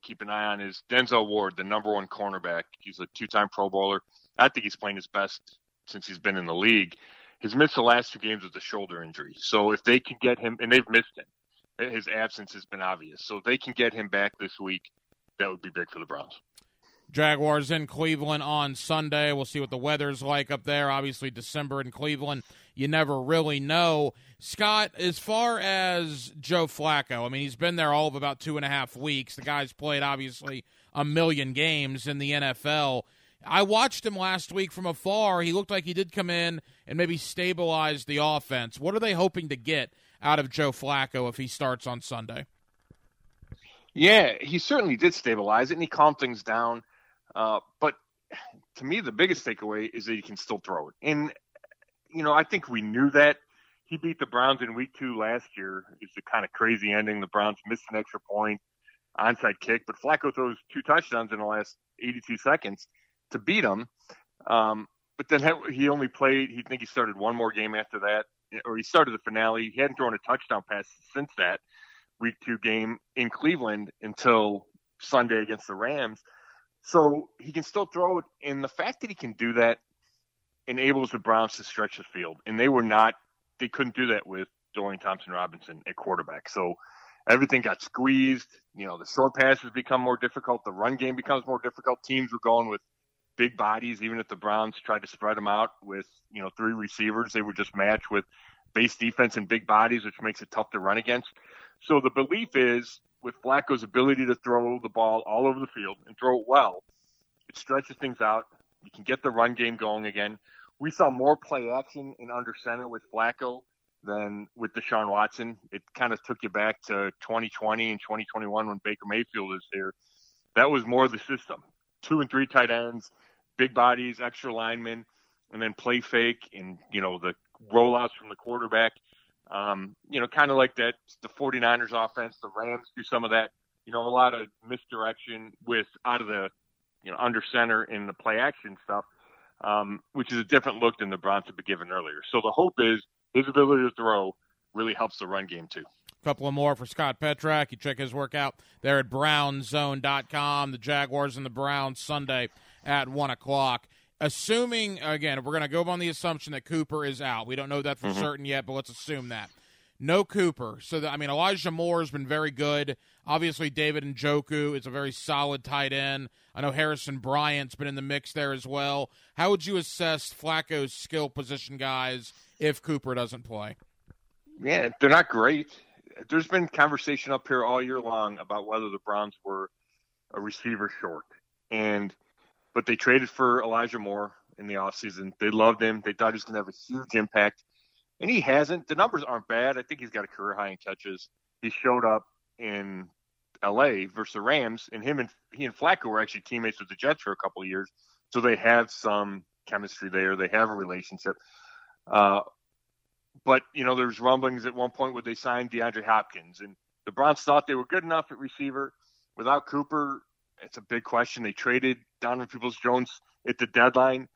keep an eye on is Denzel Ward, the number one cornerback. He's a two-time Pro Bowler. I think he's playing his best since he's been in the league. He's missed the last two games with a shoulder injury. So if they can get him, and they've missed him, his absence has been obvious. So if they can get him back this week, that would be big for the Browns. Jaguars in Cleveland on Sunday. We'll see what the weather's like up there. Obviously, December in Cleveland, you never really know. Scott, as far as Joe Flacco, I mean, he's been there all of about two and a half weeks. The guy's played, obviously, a million games in the NFL. I watched him last week from afar. He looked like he did come in and maybe stabilize the offense. What are they hoping to get out of Joe Flacco if he starts on Sunday? Yeah, he certainly did stabilize it and he calmed things down. Uh, but to me, the biggest takeaway is that he can still throw it. And, you know, I think we knew that. He beat the Browns in week two last year. It's a kind of crazy ending. The Browns missed an extra point, onside kick, but Flacco throws two touchdowns in the last 82 seconds to beat them. Um, but then he only played, he think he started one more game after that, or he started the finale. He hadn't thrown a touchdown pass since that week two game in Cleveland until Sunday against the Rams. So he can still throw it. And the fact that he can do that enables the Browns to stretch the field. And they were not, they couldn't do that with Dorian Thompson Robinson at quarterback. So everything got squeezed. You know, the short passes become more difficult. The run game becomes more difficult. Teams were going with big bodies, even if the Browns tried to spread them out with, you know, three receivers. They were just matched with base defense and big bodies, which makes it tough to run against. So the belief is with Flacco's ability to throw the ball all over the field and throw it well, it stretches things out. You can get the run game going again. We saw more play action in under center with Flacco than with Deshaun Watson. It kind of took you back to 2020 and 2021 when Baker Mayfield is here. That was more of the system. Two and three tight ends, big bodies, extra linemen, and then play fake and, you know, the rollouts from the quarterback. Um, you know, kind of like that, the 49ers offense, the Rams do some of that. You know, a lot of misdirection with out of the, you know, under center in the play action stuff, um, which is a different look than the Browns have been given earlier. So the hope is his ability to throw really helps the run game too. A couple of more for Scott Petrak. You check his work out there at brownzone.com. The Jaguars and the Browns Sunday at 1 o'clock assuming again, we're going to go on the assumption that Cooper is out. We don't know that for mm-hmm. certain yet, but let's assume that. No Cooper. So that, I mean, Elijah Moore has been very good. Obviously, David Njoku is a very solid tight end. I know Harrison Bryant's been in the mix there as well. How would you assess Flacco's skill position guys if Cooper doesn't play? Yeah, they're not great. There's been conversation up here all year long about whether the Browns were a receiver short. And – but they traded for Elijah Moore in the offseason. They loved him. They thought he was going to have a huge impact, and he hasn't. The numbers aren't bad. I think he's got a career high in catches. He showed up in L.A. versus the Rams, and him and he and Flacco were actually teammates with the Jets for a couple of years, so they have some chemistry there. They have a relationship. Uh, but you know, there's rumblings at one point where they signed DeAndre Hopkins, and the Browns thought they were good enough at receiver. Without Cooper, it's a big question. They traded Donovan Peoples Jones at the deadline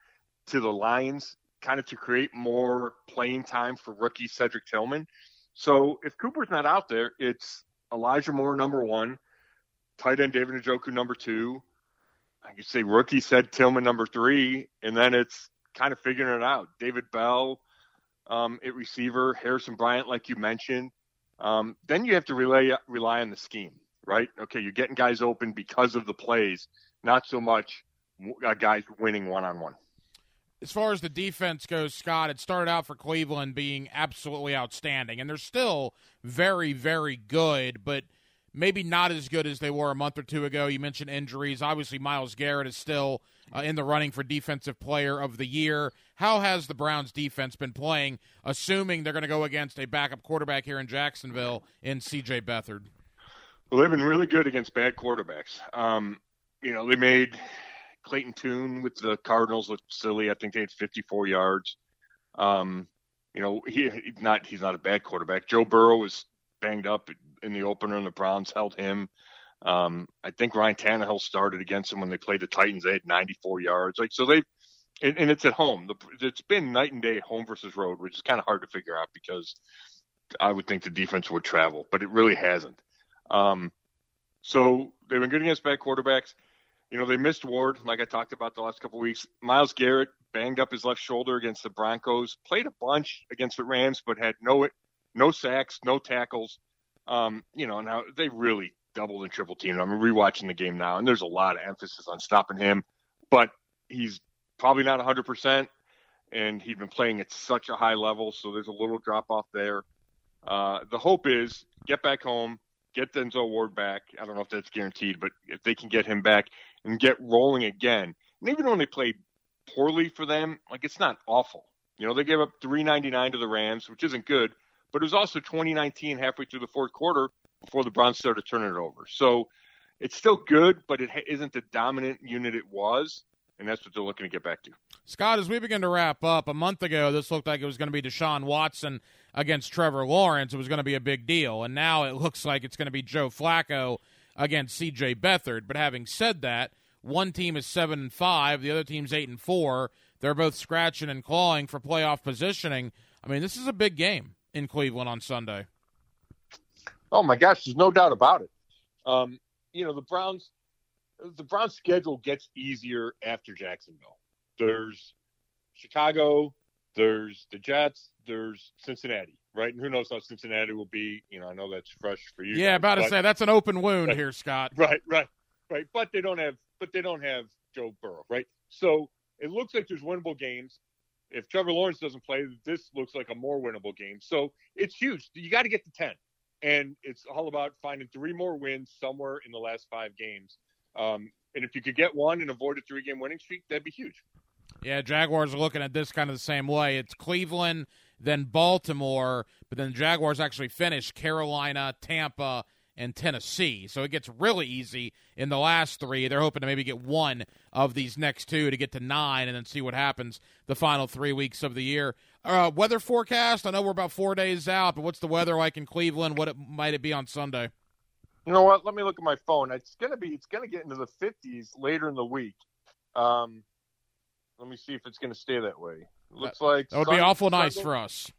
to the Lions, kind of to create more playing time for rookie Cedric Tillman. So if Cooper's not out there, it's Elijah Moore number one, tight end David Njoku number two. I could say rookie said Tillman number three, and then it's kind of figuring it out. David Bell um, at receiver, Harrison Bryant, like you mentioned. Um, then you have to rely rely on the scheme right? Okay, you're getting guys open because of the plays, not so much uh, guys winning one on one. As far as the defense goes, Scott, it started out for Cleveland being absolutely outstanding, and they're still very, very good, but maybe not as good as they were a month or two ago. You mentioned injuries. Obviously, Myles Garrett is still uh, in the running for Defensive Player of the Year. How has the Browns' defense been playing, assuming they're going to go against a backup quarterback here in Jacksonville in C.J. Beathard? Well, they've been really good against bad quarterbacks. Um, you know, they made Clayton Tune with the Cardinals looked silly. I think they had 54 yards. Um, you know, he not he's not a bad quarterback. Joe Burrow was banged up in the opener, and the Browns held him. Um, I think Ryan Tannehill started against them when they played the Titans. They had 94 yards. Like so, they and, and it's at home. The, it's been night and day, home versus road, which is kind of hard to figure out because I would think the defense would travel, but it really hasn't. Um, so they've been good against bad quarterbacks. You know, they missed Ward, like I talked about the last couple weeks. Myles Garrett banged up his left shoulder against the Broncos. Played a bunch against the Rams, but had no no sacks, no tackles. Um, you know, now they really doubled and triple teamed. I'm rewatching the game now, and there's a lot of emphasis on stopping him, but he's probably not 100%, and he'd been playing at such a high level, so there's a little drop off there. Uh, the hope is get back home, get Denzel Ward back. I don't know if that's guaranteed, but if they can get him back and get rolling again, and even when they played poorly for them, like it's not awful. You know, they gave up 399 to the Rams, which isn't good, but it was also 2019 halfway through the fourth quarter before the Browns started turning it over. So it's still good, but it isn't the dominant unit it was, and that's what they're looking to get back to. Scott, as we begin to wrap up, a month ago, this looked like it was going to be Deshaun Watson against Trevor Lawrence. It was going to be a big deal, and now it looks like it's going to be Joe Flacco against C.J. Beathard. But having said that, one team is seven and five, the other team's eight and four. They're both scratching and clawing for playoff positioning. I mean, this is a big game in Cleveland on Sunday. Oh my gosh, there's no doubt about it. Um, you know, the Browns the Browns schedule gets easier after Jacksonville. There's Chicago, there's the Jets, there's Cincinnati, right? And who knows how Cincinnati will be. You know, I know that's fresh for you. Yeah, guys, about to say that's an open wound right, here, Scott. Right, right, right. But they don't have but they don't have Joe Burrow, right? So it looks like there's winnable games. If Trevor Lawrence doesn't play, this looks like a more winnable game. So it's huge. You got to get to 10. And it's all about finding three more wins somewhere in the last five games. Um, and if you could get one and avoid a three game winning streak, that'd be huge. Yeah, Jaguars are looking at this kind of the same way. It's Cleveland, then Baltimore, but then the Jaguars actually finish Carolina, Tampa, and Tennessee. So it gets really easy in the last three. They're hoping to maybe get one of these next two to get to nine and then see what happens the final three weeks of the year. Uh, weather forecast, I know we're about four days out, but what's the weather like in Cleveland? What it, might it be on Sunday? You know what? Let me look at my phone. It's gonna be. It's gonna get into the 50s later in the week. Um, let me see if it's gonna stay that way. It looks like that would be awful nice for us.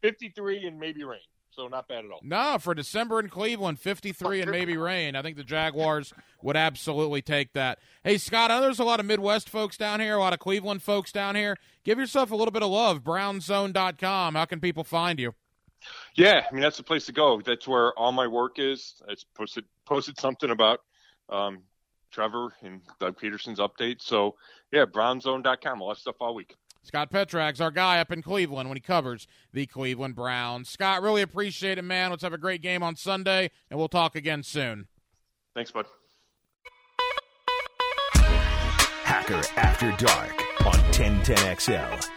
53 and maybe rain so not bad at all. No, for December in Cleveland, 53 and maybe <laughs> rain. I think the Jaguars would absolutely take that. Hey, Scott, I know there's a lot of Midwest folks down here, a lot of Cleveland folks down here. Give yourself a little bit of love. Brownzone.com. How can people find you? Yeah, I mean that's the place to go. That's where all my work is. It's posted posted something about um, Trevor and Doug Pederson's update. So yeah, brownzone.com. All that stuff all week. Scott Petrak's our guy up in Cleveland when he covers the Cleveland Browns. Scott, really appreciate it, man. Let's have a great game on Sunday, and we'll talk again soon. Thanks, bud. Hacker After Dark on 1010XL.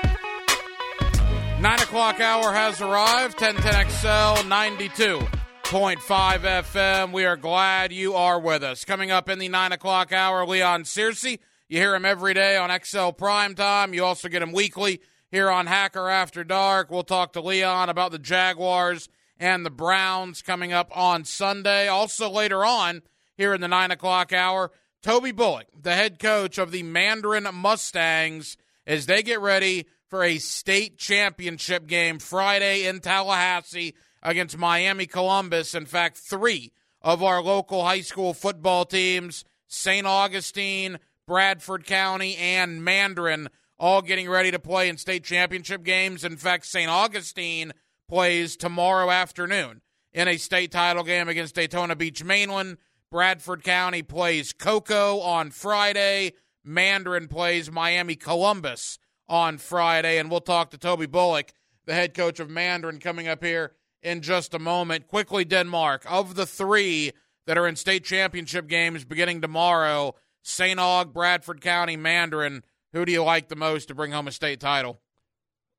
9 o'clock hour has arrived. 1010XL 92.5 FM. We are glad you are with us. Coming up in the 9 o'clock hour, Leon Searcy you hear him every day on XL Prime Time. You also get him weekly here on Hacker After Dark. We'll talk to Leon about the Jaguars and the Browns coming up on Sunday. Also, later on, here in the 9 o'clock hour, Toby Bullock, the head coach of the Mandarin Mustangs, as they get ready for a state championship game Friday in Tallahassee against Miami Columbus. In fact, three of our local high school football teams, St. Augustine, Bradford County, and Mandarin all getting ready to play in state championship games. In fact, St. Augustine plays tomorrow afternoon in a state title game against Daytona Beach Mainland. Bradford County plays Cocoa on Friday. Mandarin plays Miami Columbus on Friday. And we'll talk to Toby Bullock, the head coach of Mandarin, coming up here in just a moment. Quickly, Denmark, of the three that are in state championship games beginning tomorrow, St. Aug, Bradford County, Mandarin. Who do you like the most to bring home a state title?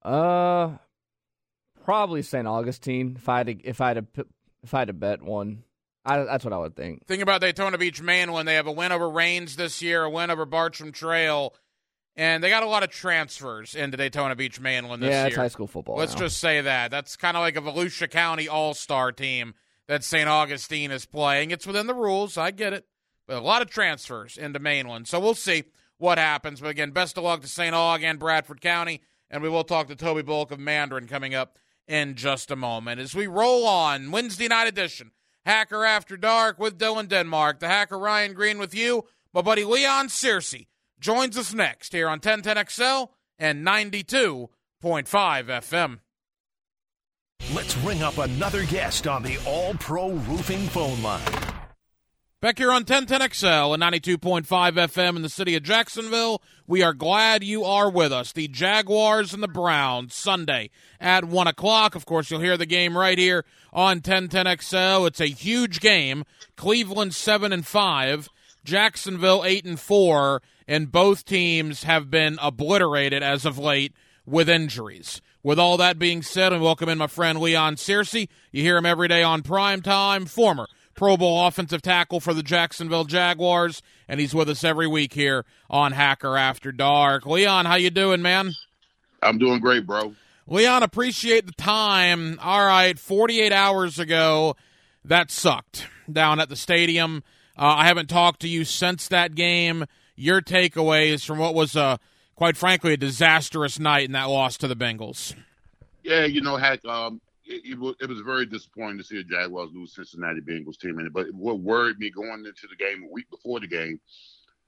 Uh, probably St. Augustine. If I had to, if I had to, if I had to bet one, I, that's what I would think. Think about Daytona Beach Mainland. They have a win over Raines this year, a win over Bartram Trail, and they got a lot of transfers into Daytona Beach Mainland this yeah, year. it's high school football. Let's now. just say that. That's kind of like a Volusia County All Star team that St. Augustine is playing. It's within the rules. I get it. But a lot of transfers into Mainland. So we'll see what happens. But again, best of luck to St. Aug and Bradford County. And we will talk to Toby Bullock of Mandarin coming up in just a moment. As we roll on Wednesday night edition, Hacker After Dark with Dylan Denmark, the hacker Ryan Green with you. My buddy Leon Searcy joins us next here on 1010XL and 92.5 FM. Let's ring up another guest on the All Pro Roofing phone line. Back here on 1010XL and 92.5 FM in the city of Jacksonville, we are glad you are with us. The Jaguars and the Browns, Sunday at 1 o'clock. Of course, you'll hear the game right here on 1010XL. It's a huge game. Cleveland 7 and 5, Jacksonville 8 and 4, and both teams have been obliterated as of late with injuries. With all that being said, and welcome in my friend Leon Searcy. You hear him every day on prime time, former Pro Bowl offensive tackle for the Jacksonville Jaguars, and he's with us every week here on Hacker After Dark. Leon, how you doing, man? I'm doing great, bro. Leon, appreciate the time. All right, 48 hours ago, that sucked down at the stadium. Uh, I haven't talked to you since that game. Your takeaways from what was, quite frankly, a disastrous night in that loss to the Bengals. Yeah, you know, heck, um, it, it, was, it was very disappointing to see the Jaguars lose Cincinnati Bengals team. But what worried me going into the game a week before the game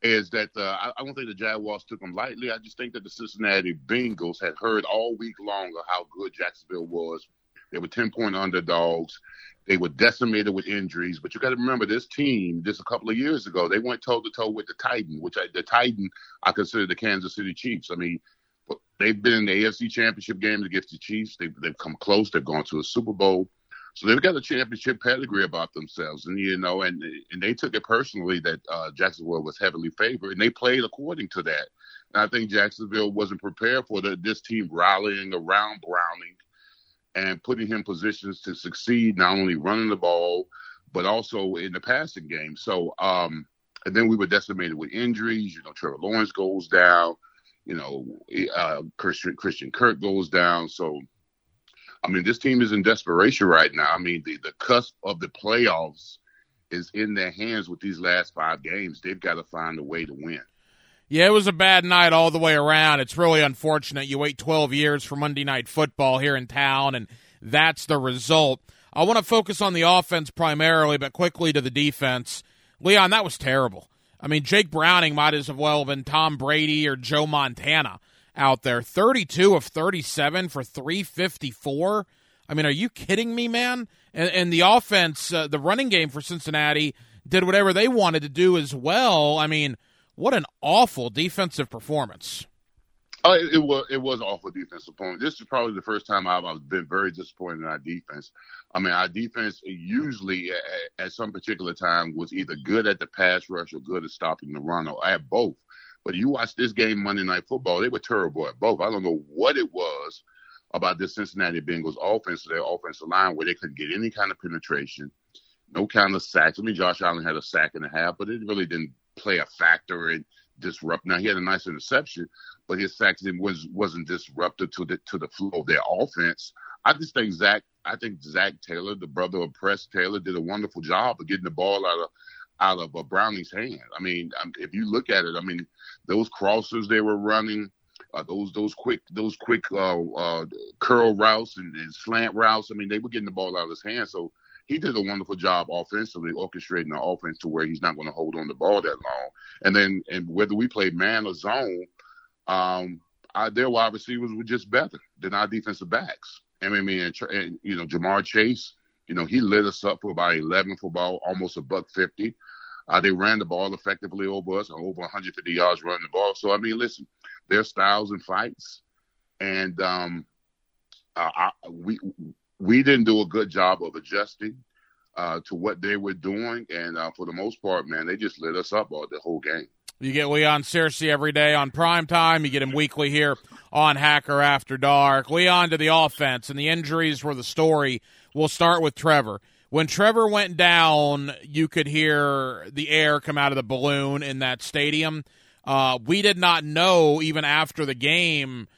is that uh, I, I, don't think the Jaguars took them lightly. I just think that the Cincinnati Bengals had heard all week long of how good Jacksonville was. They were ten point underdogs. They were decimated with injuries. But you got to remember, this team just a couple of years ago, they went toe to toe with the Titan, which I, the Titan I consider the Kansas City Chiefs. I mean, they've been in the AFC Championship games against the Chiefs. They've, they've come close. They've gone to a Super Bowl. So they've got a championship pedigree about themselves, and you know, and and they took it personally that uh, Jacksonville was heavily favored, and they played according to that. And I think Jacksonville wasn't prepared for the, this team rallying around Browning and putting him positions to succeed, not only running the ball but also in the passing game. So, um, and then we were decimated with injuries. You know, Trevor Lawrence goes down you know, uh, Christian Christian Kirk goes down. So, I mean, this team is in desperation right now. I mean, the the cusp of the playoffs is in their hands with these last five games. They've got to find a way to win. Yeah, it was a bad night all the way around. It's really unfortunate. You wait 12 years for Monday Night Football here in town, and that's the result. I want to focus on the offense primarily, but quickly to the defense. Leon, that was terrible. I mean, Jake Browning might as well have been Tom Brady or Joe Montana out there. 32 of 37 for 354. I mean, are you kidding me, man? And, and the offense, uh, the running game for Cincinnati did whatever they wanted to do as well. I mean, what an awful defensive performance. Oh, it, it, was it was awful defensive performance. This is probably the first time I've, I've been very disappointed in our defense. I mean, our defense usually at, at, some particular time was either good at the pass rush or good at stopping the run, or at both. But you watch this game Monday Night Football; they were terrible at both. I don't know what it was about this Cincinnati Bengals offense, their offensive line, where they couldn't get any kind of penetration, no kind of sacks. I mean, Josh Allen had a sack and a half, but it really didn't play a factor and disrupt. Now he had a nice interception, but his sacks was wasn't disruptive to the to the flow of their offense. I just think Zac, I think Zac Taylor, the brother of Press Taylor, did a wonderful job of getting the ball out of out of uh, Browning's hand. I mean, um, if you look at it, I mean, those crossers they were running, uh, those those quick those quick uh, uh, curl routes and, and, slant routes. I mean, they were getting the ball out of his hand. So he did a wonderful job offensively, orchestrating the offense to where he's not going to hold on the ball that long. And then, and whether we play man or zone, um, our, their wide receivers were just better than our defensive backs. I mean, and, and you know, Ja'Marr Chase, you know, he lit us up for about 11 for about almost a buck 50. Uh, they ran the ball effectively over us, over 150 yards running the ball. So I mean, listen, their styles and fights, and um, uh, I, we we didn't do a good job of adjusting uh, to what they were doing, and uh, for the most part, man, they just lit us up all the whole game. You get Leon Searcy every day on prime time. You get him weekly here on Hacker After Dark. Leon to the offense, and the injuries were the story. We'll start with Trevor. When Trevor went down, you could hear the air come out of the balloon in that stadium. Uh, we did not know, even after the game,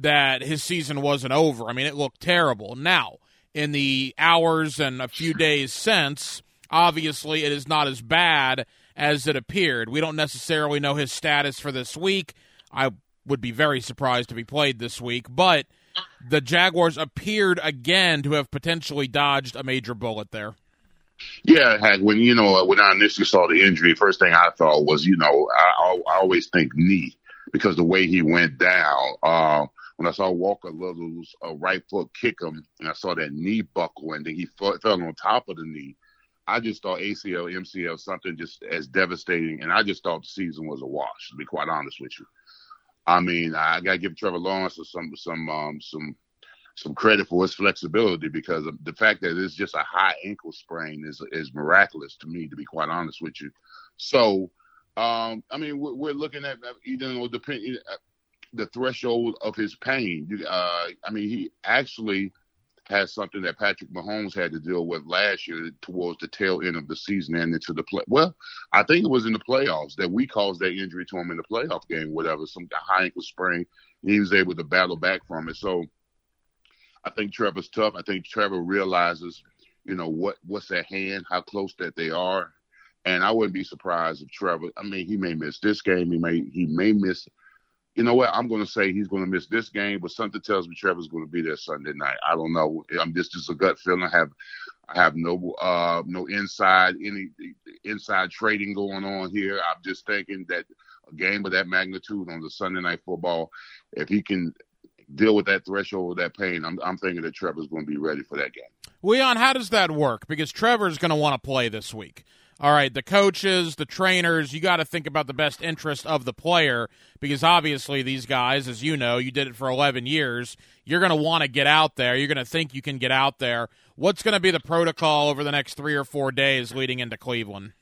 that his season wasn't over. I mean, it looked terrible. Now, in the hours and a few days since, obviously it is not as bad as it appeared. We don't necessarily know his status for this week. I would be very surprised if he played this week, but the Jaguars appeared again to have potentially dodged a major bullet there. Yeah, heck, when you know when I initially saw the injury, first thing I thought was, you know, I, I always think knee because the way he went down. Uh, when I saw Walker Little's uh, right foot kick him, and I saw that knee buckle, and then he fell, fell on top of the knee. I just thought ACL, MCL, something just as devastating, and I just thought the season was a wash. To be quite honest with you, I mean, I got to give Trevor Lawrence some some um, some some credit for his flexibility because the fact that it's just a high ankle sprain is is miraculous to me. To be quite honest with you, so um, I mean, we're, we're, looking at you know depend uh, the threshold of his pain. Uh, I mean, he actually has something that Patrick Mahomes had to deal with last year towards the tail end of the season and into the play. Well, I think it was in the playoffs that we caused that injury to him in the playoff game, whatever, some high ankle sprain. He was able to battle back from it. So I think Trevor's tough. I think Trevor realizes, you know, what what's at hand, how close that they are. And I wouldn't be surprised if Trevor. I mean, he may miss this game. He may he may miss you know what? I'm going to say he's going to miss this game, but something tells me Trevor's going to be there Sunday night. I don't know. I'm just just a gut feeling. I have I have no uh no inside any inside trading going on here. I'm just thinking that a game of that magnitude on the Sunday night football, if he can deal with that threshold, of that pain, I'm I'm thinking that Trevor's going to be ready for that game. Leon, how does that work? Because Trevor's going to want to play this week all right, the coaches, the trainers, you got to think about the best interest of the player because obviously these guys, as you know, you did it for 11 years. You're going to want to get out there. You're going to think you can get out there. What's going to be the protocol over the next three or four days leading into Cleveland?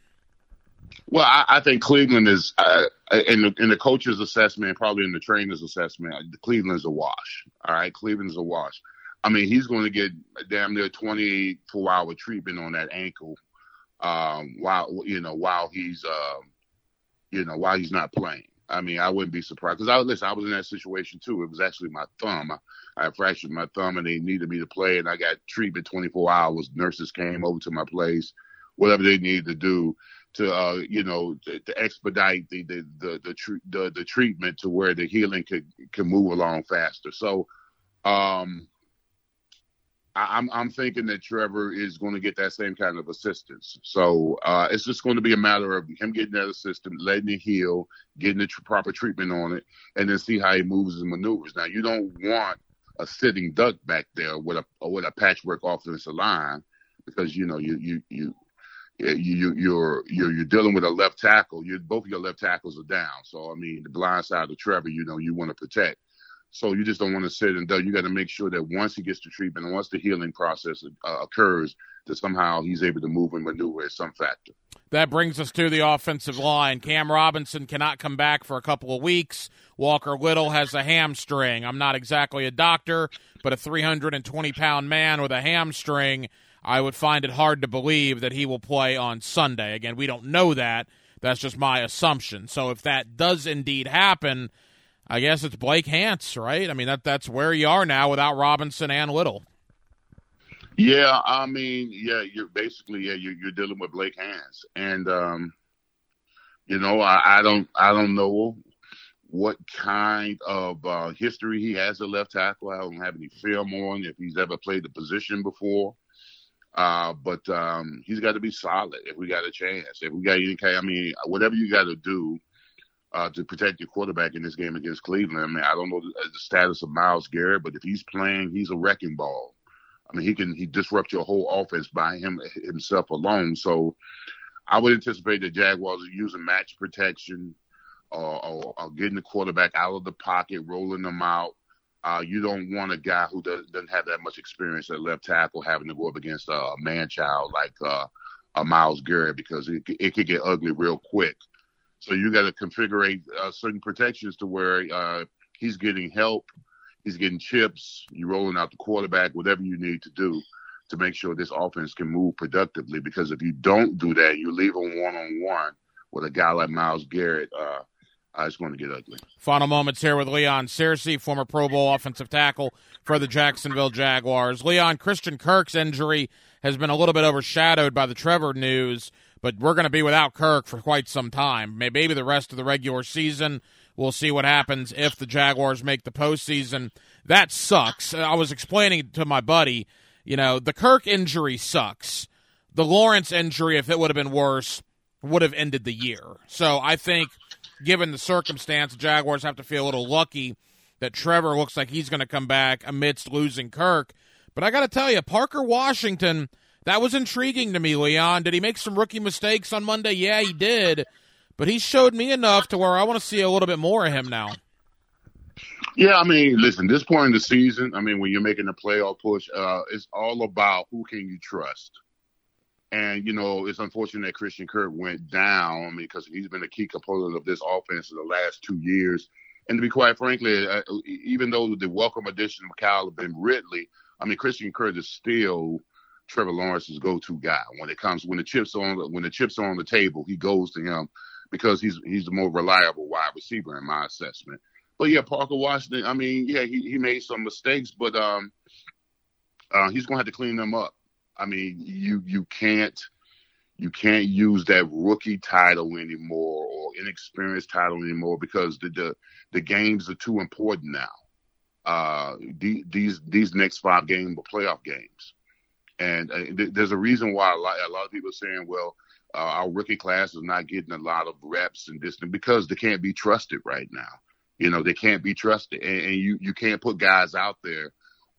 Well, I, I think Cleveland is, uh, in, the, in the coach's assessment, probably in the trainer's assessment, Cleveland's a wash. All right, Cleveland's a wash. I mean, he's going to get damn near 24 hour treatment on that ankle um, while you know while he's um, you know while he's not playing. I mean, I wouldn't be surprised because I listen. I was in that situation too. It was actually my thumb. I, I fractured my thumb, and they needed me to play, and I got treatment 24 hours. Nurses came over to my place, whatever they needed to do to uh, you know to, to expedite the the the the, tr- the the treatment to where the healing could could move along faster. So, um, I'm I'm thinking that Trevor is going to get that same kind of assistance. So uh, it's just going to be a matter of him getting that assistance, letting it heal, getting the tr- proper treatment on it, and then see how he moves and maneuvers. Now you don't want a sitting duck back there with a with a patchwork offensive line because you know you you you. You, you're you're you're dealing with a left tackle. You both of your left tackles are down. So I mean, the blind side of Trevor, you know, you want to protect. So you just don't want to sit and do. You got to make sure that once he gets the treatment and once the healing process uh, occurs, that somehow he's able to move and maneuver at some factor. That brings us to the offensive line. Cam Robinson cannot come back for a couple of weeks. Walker Little has a hamstring. I'm not exactly a doctor, but a 320 pound man with a hamstring, I would find it hard to believe that he will play on Sunday. Again, we don't know that. That's just my assumption. So if that does indeed happen, I guess it's Blake Hance, right? I mean that that's where you are now without Robinson and Little. Yeah, I mean, yeah, you're basically yeah, you're, you're dealing with Blake Hance, and um, you know, I, I don't I don't know what kind of uh, history he has at left tackle. I don't have any film on if he's ever played the position before. Uh, but um, he's got to be solid if we got a chance. If we got any I mean, whatever you got to do uh, to protect your quarterback in this game against Cleveland. I mean, I don't know the, status of Myles Garrett, but if he's playing, he's a wrecking ball. I mean, he can he disrupt your whole offense by him himself alone. So, I would anticipate the Jaguars are using match protection, or, or, or getting the quarterback out of the pocket, rolling them out. Uh, you don't want a guy who does, not have that much experience at left tackle having to go up against a man child like uh, a Myles Garrett because it, it could get ugly real quick. So you got to configure uh, certain protections to where uh, he's getting help, he's getting chips, you're rolling out the quarterback, whatever you need to do to make sure this offense can move productively. Because if you don't do that, you leave them one on one with a guy like Myles Garrett. Uh, uh, it's going to get ugly. Final moments here with Leon Searcy, former Pro Bowl offensive tackle for the Jacksonville Jaguars. Leon, Christian Kirk's injury has been a little bit overshadowed by the Trevor news, but we're going to be without Kirk for quite some time. Maybe the rest of the regular season. We'll see what happens if the Jaguars make the postseason. That sucks. I was explaining to my buddy, you know, the Kirk injury sucks. The Lawrence injury, if it would have been worse, would have ended the year. So I think, given the circumstance, the Jaguars have to feel a little lucky that Trevor looks like he's going to come back amidst losing Kirk. But I got to tell you, Parker Washington, that was intriguing to me, Leon. Did he make some rookie mistakes on Monday? Yeah, he did. But he showed me enough to where I want to see a little bit more of him now. Yeah, I mean, listen, this point in the season, I mean, when you're making a playoff push, uh, it's all about who can you trust. And, you know, it's unfortunate that Christian Kirk went down because he's been a key component of this offense in the last two years. And to be quite frankly, uh, even though the welcome addition of Calvin Ridley, I mean, Christian Kirk is still Trevor Lawrence's go-to guy when it comes when the chips on when the chips are on the table. He goes to him because he's he's the more reliable wide receiver in my assessment. But yeah, Parker Washington. I mean, yeah, he, he made some mistakes, but um, uh, he's gonna have to clean them up. I mean, you you can't you can't use that rookie title anymore or inexperienced title anymore because the the, the games are too important now. Uh, the, these these next five games are playoff games, and uh, th- there's a reason why a lot, a lot of people are saying, well, uh, our rookie class is not getting a lot of reps and this because they can't be trusted right now. You know, they can't be trusted, and, and you you can't put guys out there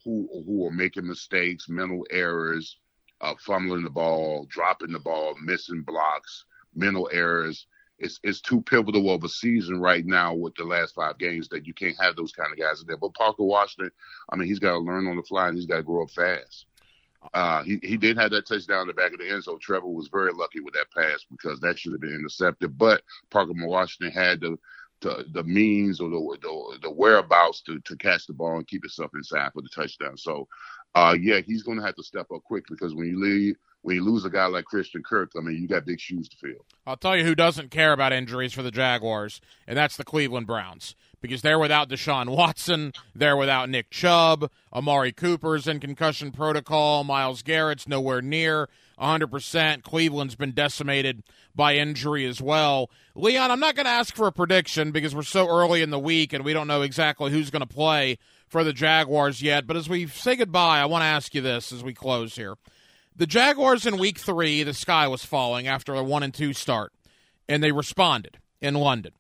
who who are making mistakes, mental errors, uh, fumbling the ball, dropping the ball, missing blocks, mental errors. It's it's too pivotal of a season right now with the last five games that you can't have those kind of guys in there. But Parker Washington, I mean, he's got to learn on the fly and he's got to grow up fast. Uh, he he did have that touchdown in the back of the end, so Trevor was very lucky with that pass because that should have been intercepted. But Parker Washington had the the, the means or the, the, the whereabouts to, to catch the ball and keep himself inside for the touchdown. So, uh, yeah, he's going to have to step up quick because when you leave, when you lose a guy like Christian Kirk, I mean, you got big shoes to fill. I'll tell you who doesn't care about injuries for the Jaguars, and that's the Cleveland Browns because they're without Deshaun Watson, they're without Nick Chubb, Amari Cooper's in concussion protocol, Myles Garrett's nowhere near 100%. Cleveland's been decimated by injury as well. Leon, I'm not going to ask for a prediction because we're so early in the week and we don't know exactly who's going to play for the Jaguars yet. But as we say goodbye, I want to ask you this as we close here. The Jaguars in week three, the sky was falling after a one and two start, and they responded in London.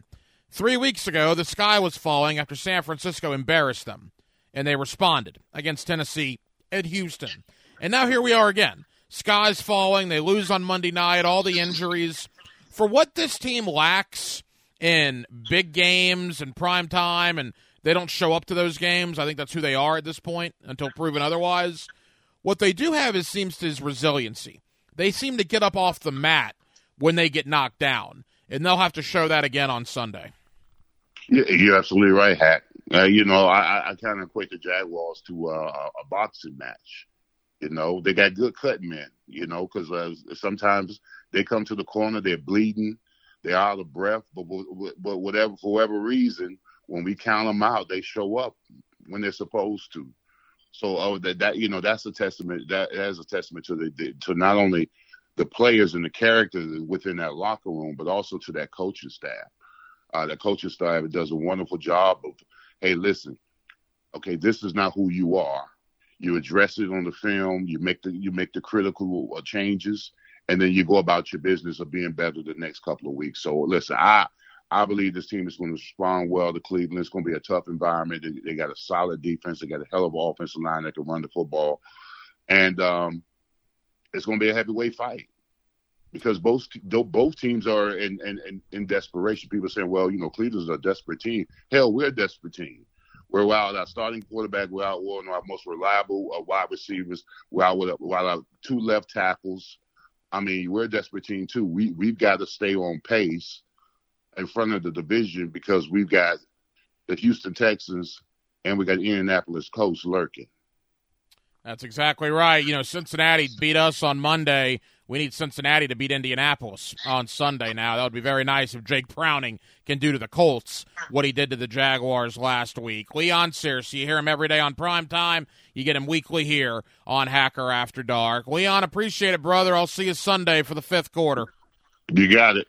Three weeks ago, the sky was falling after San Francisco embarrassed them, and they responded against Tennessee at Houston. And now here we are again. Sky's falling. They lose on Monday night. All the injuries. For what this team lacks in big games and prime time, and they don't show up to those games. I think that's who they are at this point until proven otherwise. What they do have is seems to is resiliency. They seem to get up off the mat when they get knocked down, and they'll have to show that again on Sunday. You're absolutely right, Hack. Uh, you know, I, I kind of equate the Jaguars to uh, a boxing match. You know, they got good cutting men. You know, because uh, sometimes they come to the corner, they're bleeding, they're out of breath, but but whatever for whatever reason, when we count them out, they show up when they're supposed to. So oh, that that you know that's a testament that is a testament to the, the to not only the players and the characters within that locker room, but also to that coaching staff. Uh, the coaching staff does a wonderful job of, hey, listen, okay, this is not who you are. You address it on the film. You make the you make the critical uh, changes, and then you go about your business of being better the next couple of weeks. So listen, I I believe this team is going to respond well to Cleveland. It's going to be a tough environment. They, they got a solid defense. They got a hell of an offensive line that can run the football, and um, it's going to be a heavyweight fight because both both teams are in, in, in, desperation. People saying, well, you know, Cleveland's a desperate team. Hell, we're a desperate team. We're without our starting quarterback, we're out one of our most reliable uh, wide receivers, we're out with without our two left tackles. I mean, we're a desperate team too. We we've got to stay on pace in front of the division because we've got the Houston Texans and we got Indianapolis Colts lurking. That's exactly right. You know, Cincinnati beat us on Monday. we need Cincinnati to beat Indianapolis on Sunday now. That would be very nice if Jake Browning can do to the Colts what he did to the Jaguars last week. Leon Searcy, you hear him every day on prime time. You get him weekly here on Hacker After Dark. Leon, appreciate it, brother. I'll see you Sunday for the fifth quarter. You got it.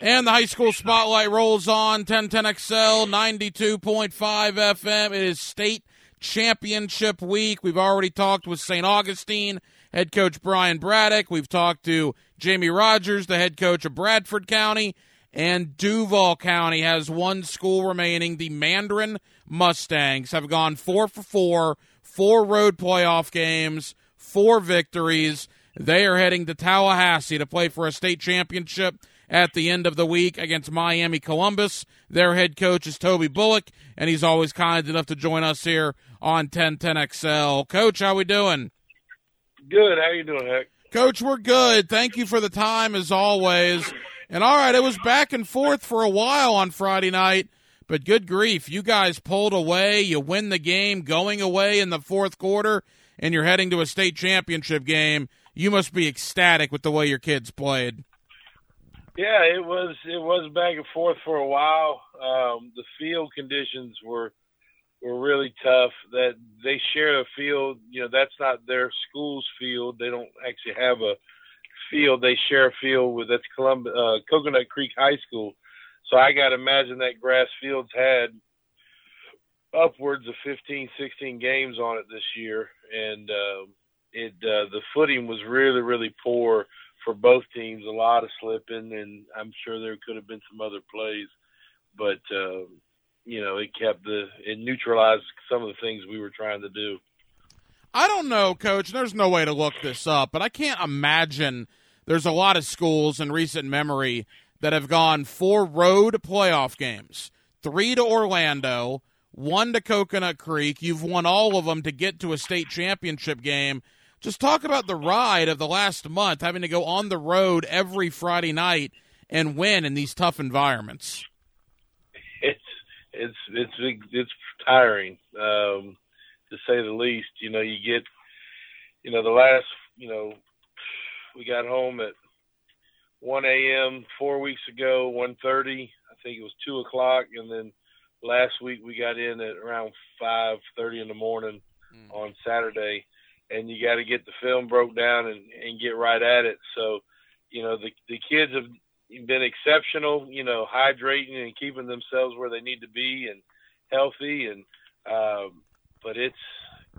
And the high school spotlight rolls on 1010XL 92.5 FM. It is state championship week. We've already talked with St. Augustine head coach Brian Braddock. We've talked to Jamie Rogers, the head coach of Bradford County. And Duval County has one school remaining. The Mandarin Mustangs have gone four for four, four road playoff games, four victories. They are heading to Tallahassee to play for a state championship at the end of the week against Miami Columbus. Their head coach is Toby Bullock, and he's always kind enough to join us here on 1010XL. Coach, how we doing? Good. How you doing, Heck? Coach, we're good. Thank you for the time as always. And all right, it was back and forth for a while on Friday night, but good grief, you guys pulled away. You win the game going away in the fourth quarter, and you're heading to a state championship game. You must be ecstatic with the way your kids played. Yeah, it was it was back and forth for a while. Um, the field conditions were were really tough. That they share a field, you know, that's not their school's field. They don't actually have a field. They share a field with that's Columbus, uh, Coconut Creek High School. So I got to imagine that grass fields had upwards of 15, 16 games on it this year, and uh, it uh, the footing was really, really poor for both teams. A lot of slipping, and I'm sure there could have been some other plays, but uh, you know, it kept the it neutralized some of the things we were trying to do. I don't know, coach. There's no way to look this up, but I can't imagine there's a lot of schools in recent memory that have gone four road playoff games, three to Orlando, one to Coconut Creek. You've won all of them to get to a state championship game. Just talk about the ride of the last month, having to go on the road every Friday night and win in these tough environments. It's it's it's it's tiring, um, to say the least. You know, you get, you know, the last, you know, we got home at 1 a.m. four weeks ago, 1:30. I think it was two o'clock, and then last week we got in at around 5:30 in the morning mm. on Saturday, and you got to get the film broke down and and get right at it. So, you know, the the kids have been exceptional, you know, hydrating and keeping themselves where they need to be and healthy. And um, but it's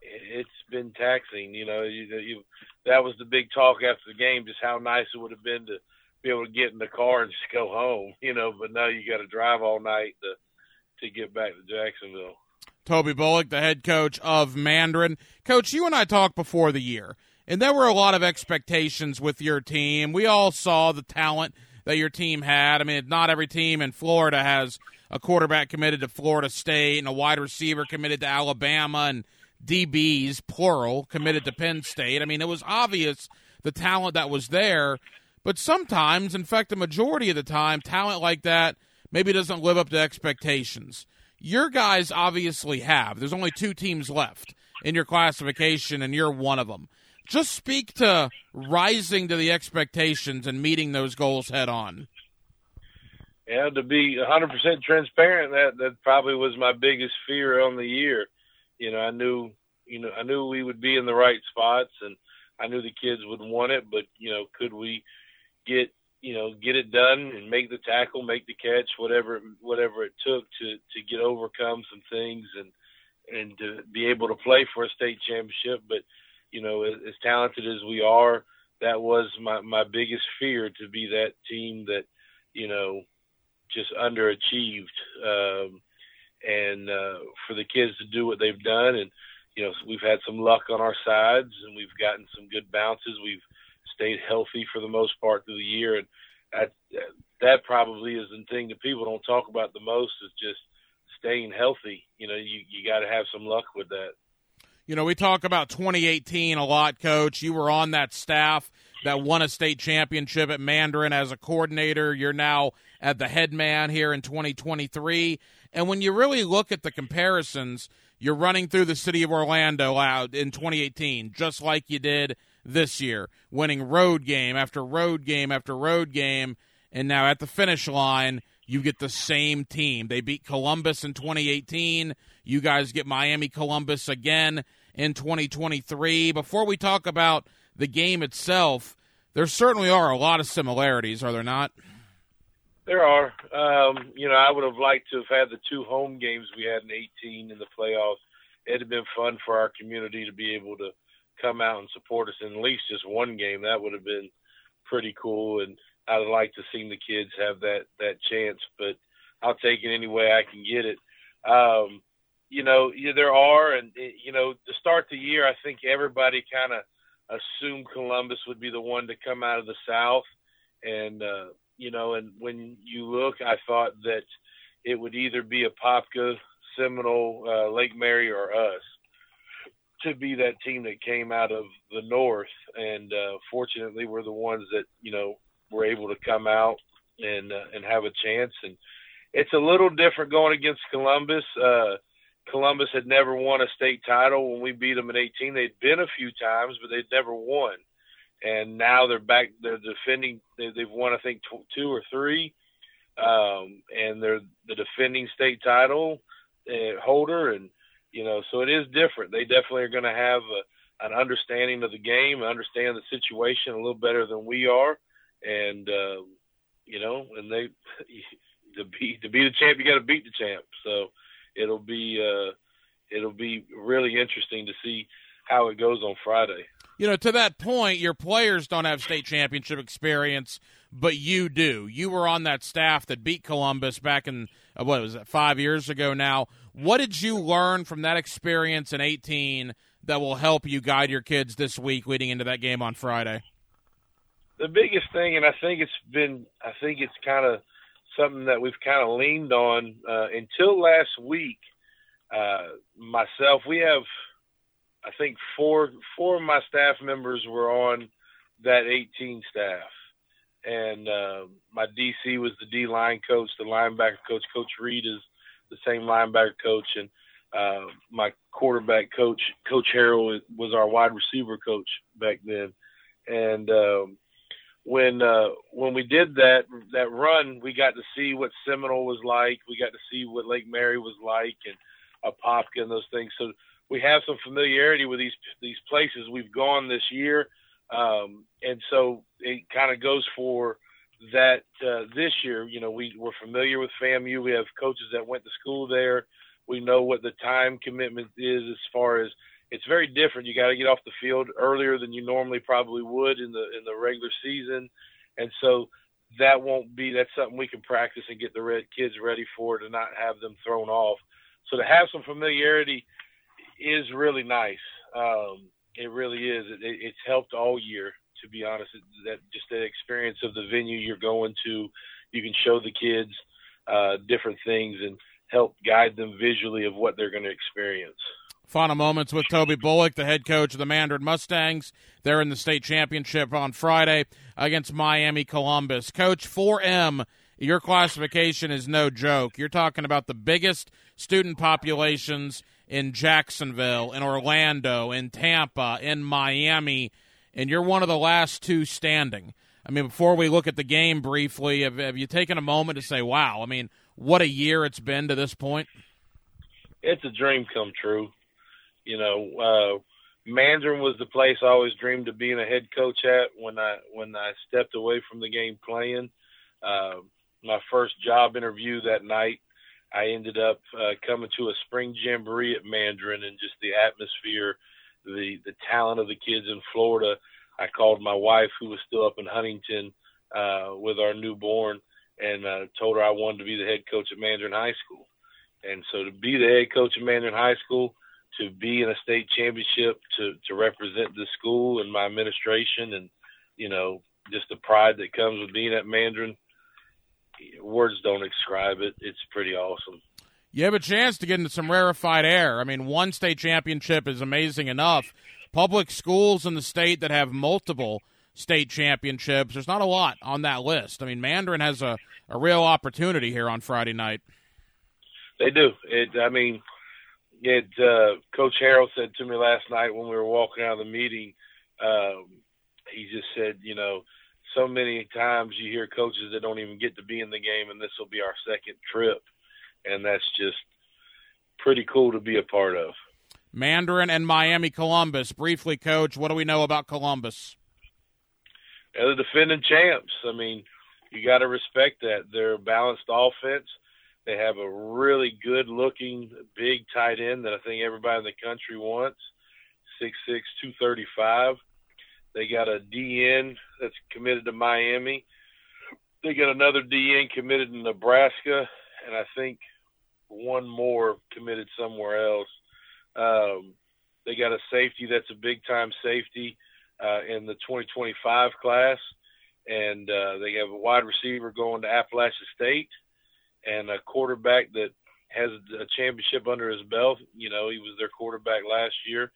it's been taxing. You know, you, you that was the big talk after the game, just how nice it would have been to be able to get in the car and just go home. You know, but now you got to drive all night to to get back to Jacksonville. Toby Bullock, the head coach of Mandarin. Coach, you and I talked before the year, and there were a lot of expectations with your team. We all saw the talent that your team had. I mean, not every team in Florida has a quarterback committed to Florida State and a wide receiver committed to Alabama and DBs, plural, committed to Penn State. I mean, it was obvious the talent that was there, but sometimes, in fact, the majority of the time, talent like that maybe doesn't live up to expectations. Your guys obviously have. There's only two teams left in your classification, and you're one of them just speak to rising to the expectations and meeting those goals head on. Yeah, to be 100% transparent, that that probably was my biggest fear on the year. You know, I knew, you know, I knew we would be in the right spots, and I knew the kids would want it. But you know, could we get, you know, get it done and make the tackle, make the catch, whatever whatever it took to to get overcome some things and and to be able to play for a state championship, but you know, as, as talented as we are, that was my my biggest fear to be that team that, you know, just underachieved. Um, and uh, for the kids to do what they've done, and you know, we've had some luck on our sides, and we've gotten some good bounces. We've stayed healthy for the most part through the year, and that that probably is the thing that people don't talk about the most is just staying healthy. You know, you you got to have some luck with that. You know, we talk about 2018 a lot, coach. You were on that staff that won a state championship at Mandarin as a coordinator. You're now at the head man here in 2023. And when you really look at the comparisons, you're running through the city of Orlando out in 2018, just like you did this year, winning road game after road game after road game, and now at the finish line, you get the same team. They beat Columbus in 2018. You guys get Miami Columbus again in 2023. Before we talk about the game itself, there certainly are a lot of similarities, are there not? There are. Um, you know, I would have liked to have had the two home games we had in 18 in the playoffs. It'd have been fun for our community to be able to come out and support us in at least just one game. That would have been pretty cool, and I'd liked to see the kids have that that chance. But I'll take it any way I can get it. Um, you know, yeah, there are, and you know, to start the year, I think everybody kind of assumed Columbus would be the one to come out of the South, and uh, you know, and when you look, I thought that it would either be Apopka, Seminole, uh, Lake Mary, or us to be that team that came out of the North. And uh, fortunately, we're the ones that you know were able to come out and uh, and have a chance. And it's a little different going against Columbus. Uh, Columbus had never won a state title when we beat them in 18. They'd been a few times, but they'd never won and now they're back. They're defending. They, have won, I think, two or three, um, and they're the defending state title uh, holder. And you know, so it is different. They definitely are going to have a, an understanding of the game, understand the situation a little better than we are, and uh, you know, and they <laughs> to be to be the champ, you got to beat the champ. So it'll be uh, it'll be really interesting to see how it goes on Friday you know, to that point, your players don't have state championship experience, but you do. You were on that staff that beat Columbus back in uh, what was it, five years ago now. What did you learn from that experience in 18 that will help you guide your kids this week leading into that game on Friday? The biggest thing, and I think it's been, I think it's kind of something that we've kind of leaned on uh, until last week. Uh, myself, we have I think four four of my staff members were on that 18 staff, and uh, my DC was the D line coach, the linebacker coach. Coach Reed is the same linebacker coach, and uh, my quarterback coach, Coach Harrell, was our wide receiver coach back then. And um, when uh, when we did that that run, we got to see what Seminole was like. We got to see what Lake Mary was like, and Apopka and those things. So we have some familiarity with these these places. We've gone this year, um, and so it kind of goes for that uh, this year. You know, we we're familiar with FAMU. We have coaches that went to school there. We know what the time commitment is as far as it's very different. You got to get off the field earlier than you normally probably would in the in the regular season, and so that won't be that's something we can practice and get the red kids ready for to not have them thrown off. So to have some familiarity is really nice. Um, it really is. It, it, it's helped all year, to be honest. That just the experience of the venue you're going to, you can show the kids uh, different things and help guide them visually of what they're going to experience. Final moments with Toby Bullock, the head coach of the Mandarin Mustangs. They're in the state championship on Friday against Miami Columbus. Coach 4M, your classification is no joke. You're talking about the biggest student populations in Jacksonville, in Orlando, in Tampa, in Miami, and you're one of the last two standing. I mean, before we look at the game briefly, have, have you taken a moment to say, wow, I mean, what a year it's been to this point? It's a dream come true. You know, uh, Mandarin was the place I always dreamed of being a head coach at when I when I stepped away from the game playing. Uh, my first job interview that night I ended up uh, coming to a spring jamboree at Mandarin and just the atmosphere, the the talent of the kids in Florida. I called my wife, who was still up in Huntington uh, with our newborn, and uh, told her I wanted to be the head coach at Mandarin High School. And so to be the head coach at Mandarin High School, to be in a state championship, to to represent the school and my administration, and you know just the pride that comes with being at Mandarin words don't describe it. It's pretty awesome. You have a chance to get into some rarefied air. I mean, one state championship is amazing enough. Public schools in the state that have multiple state championships, there's not a lot on that list. I mean, Mandarin has a, a real opportunity here on Friday night. They do. It. I mean, it. Uh, Coach Harrell said to me last night when we were walking out of the meeting, Um, he just said, you know, so many times you hear coaches that don't even get to be in the game, and this will be our second trip, and that's just pretty cool to be a part of. Mandarin and Miami Columbus. Briefly, coach, what do we know about Columbus? They're the defending champs. I mean, you got to respect that. They're a balanced offense. They have a really good looking big tight end that I think everybody in the country wants. Six six two thirty five. They got a DN that's committed to Miami. They got another DN committed to Nebraska, and I think one more committed somewhere else. Um, they got a safety that's a big time safety uh, in the 2025 class, and uh, they have a wide receiver going to Appalachian State, and a quarterback that has a championship under his belt. You know, he was their quarterback last year,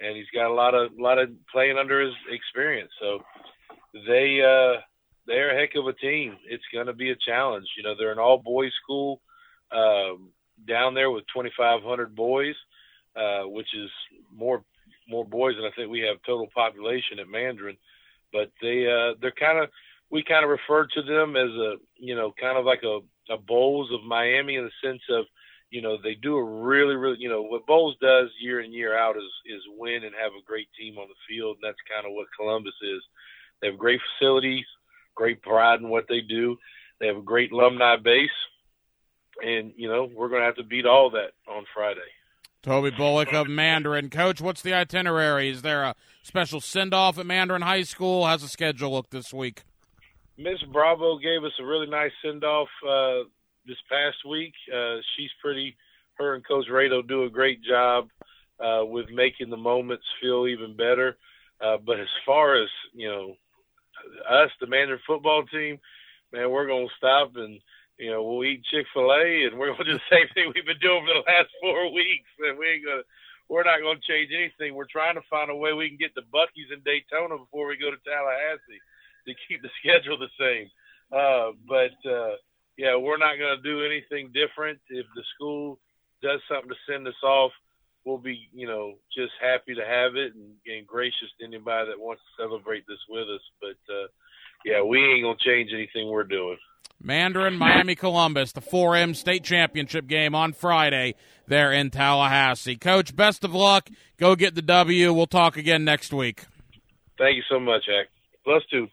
and he's got a lot of lot of playing under his experience. So they uh, they're a heck of a team. It's going to be a challenge. You know, they're an all boys school um, down there with 2,500 boys, uh, which is more more boys than I think we have total population at Mandarin. But they uh, they're kind of we kind of refer to them as a you know kind of like a, a Bolles of Miami in the sense of you know they do a really really you know what Bolles does year in year out is is win and have a great team on the field and that's kind of what Columbus is. They have great facilities, great pride in what they do. They have a great alumni base, and you know we're going to have to beat all that on Friday. Toby Bullock of Mandarin. Coach, what's the itinerary? Is there a special send off at Mandarin High School? How's the schedule look this week? Miss Bravo gave us a really nice send off uh, this past week. Uh, she's pretty, her and Coach Rado do a great job uh, with making the moments feel even better. Uh, but as far as, you know, us, the Mandarin football team, man, we're going to stop and you know, we'll eat Chick Fil A, and we're gonna do the same thing we've been doing for the last <laughs> four weeks, and we ain't gonna, we're not gonna change anything. We're trying to find a way we can get the Buc-ee's in Daytona before we go to Tallahassee to keep the <laughs> schedule the same. Uh, but uh, yeah, we're not gonna do anything different. If the school does something to send us off, we'll be, you know, just happy to have it and, and gracious to anybody that wants to celebrate this with us. But uh, yeah, we ain't gonna change anything we're doing. Mandarin, Miami, Columbus, the 4M state championship game on Friday there in Tallahassee. Coach, best of luck. Go get the W. We'll talk again next week. Thank you so much, Hack. Plus two.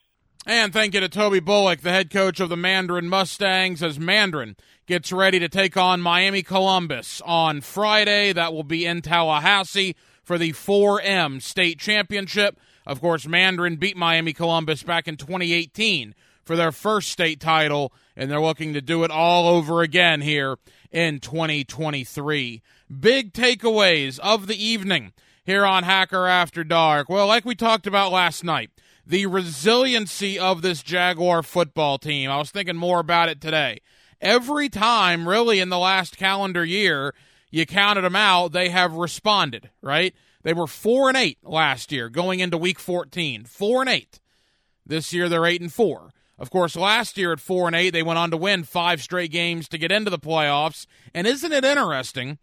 And thank you to Toby Bullock, the head coach of the Mandarin Mustangs, as Mandarin gets ready to take on Miami Columbus on Friday. That will be in Tallahassee for the 4M state championship. Of course, Mandarin beat Miami Columbus back in 2018 for their first state title, and they're looking to do it all over again here in 2023. Big takeaways of the evening here on Hacker After Dark. Well, like we talked about last night, the resiliency of this Jaguar football team. I was thinking more about it today. Every time, really, in the last calendar year, you counted them out, they have responded, right? They were 4 and 8 last year going into week 14. 4 and 8. This year they're 8 and 4. Of course, last year at 4 and 8, they went on to win five straight games to get into the playoffs. And isn't it interesting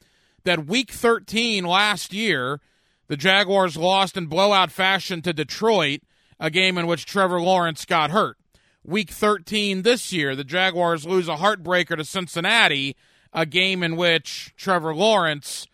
that week 13 last year, the Jaguars lost in blowout fashion to Detroit, a game in which Trevor Lawrence got hurt. Week 13 this year, the Jaguars lose a heartbreaker to Cincinnati, a game in which Trevor Lawrence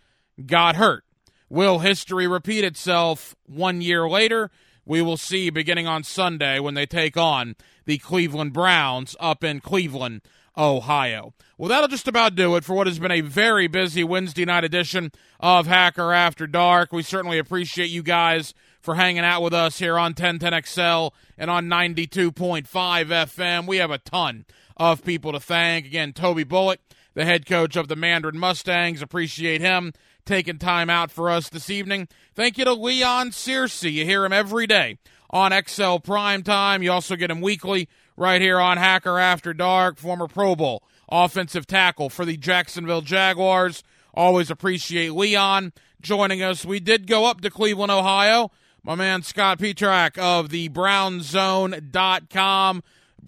got hurt. Will history repeat itself one year later? We will see beginning on Sunday when they take on the Cleveland Browns up in Cleveland, Ohio. Well, that'll just about do it for what has been a very busy Wednesday night edition of Hacker After Dark. We certainly appreciate you guys for hanging out with us here on 1010XL and on 92.5 FM. We have a ton of people to thank. Again, Toby Bullock, the head coach of the Mandarin Mustangs. Appreciate him taking time out for us this evening. Thank you to Leon Searcy. You hear him every day on XL Prime Time. You also get him weekly right here on Hacker After Dark, former Pro Bowl offensive tackle for the Jacksonville Jaguars. Always appreciate Leon joining us. We did go up to Cleveland, Ohio. My man Scott Petrak of the BrownZone.com.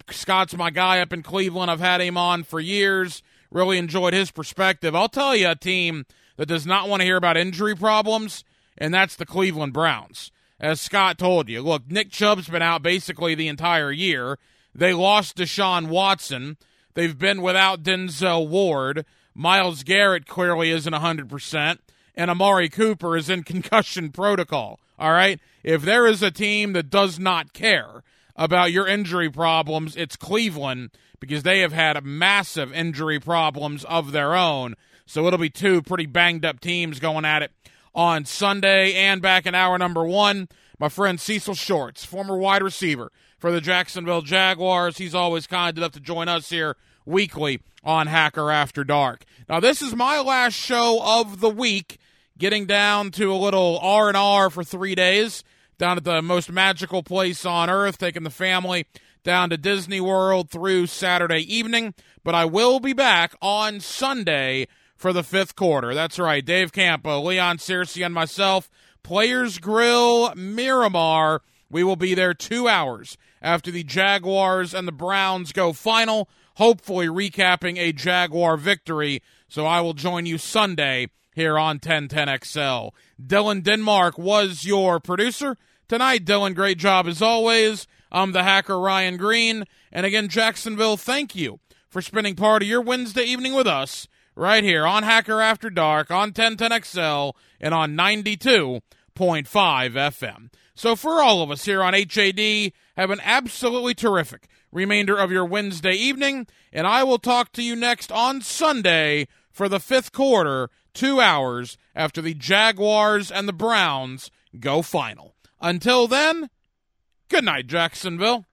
Scott's my guy up in Cleveland. I've had him on for years. Really enjoyed his perspective. I'll tell you a team that does not want to hear about injury problems, and that's the Cleveland Browns. as Scott told you. Look, Nick Chubb's been out basically the entire year. They lost Deshaun Watson. They've been without Denzel Ward. Myles Garrett clearly isn't 100%, and Amari Cooper is in <laughs> concussion protocol. All right? If there is a team that does not care about your injury problems, it's Cleveland because they have had massive injury problems of their own. So it'll be two pretty banged up teams going at it on Sunday. And back in hour number one, my friend Cecil Shorts, former wide receiver for the Jacksonville Jaguars. He's always kind enough to join us here weekly on Hacker After Dark. Now, this is my last show of the week, getting down to a little R and R for three days down at the most magical place on earth, taking the family down to Disney World through Saturday evening. But I will be back on Sunday for the fifth quarter. That's right, Dave Campo, Leon Searcy, and myself, Players Grill Miramar. We will be there two hours after the Jaguars and the Browns go final, hopefully recapping a Jaguar victory. So I will join you Sunday here on 1010XL. Dylan Denmark was your producer tonight. Dylan, great job as always. I'm the hacker Ryan Green. And again, Jacksonville, thank you for spending part of your Wednesday evening with us right here on Hacker After Dark on 1010XL and on 92.5 FM. So for all of us here on HAD, have an absolutely terrific remainder of your Wednesday evening, and I will talk to you next on Sunday for the fifth quarter, two hours after the Jaguars and the Browns go final. Until then, good night, Jacksonville.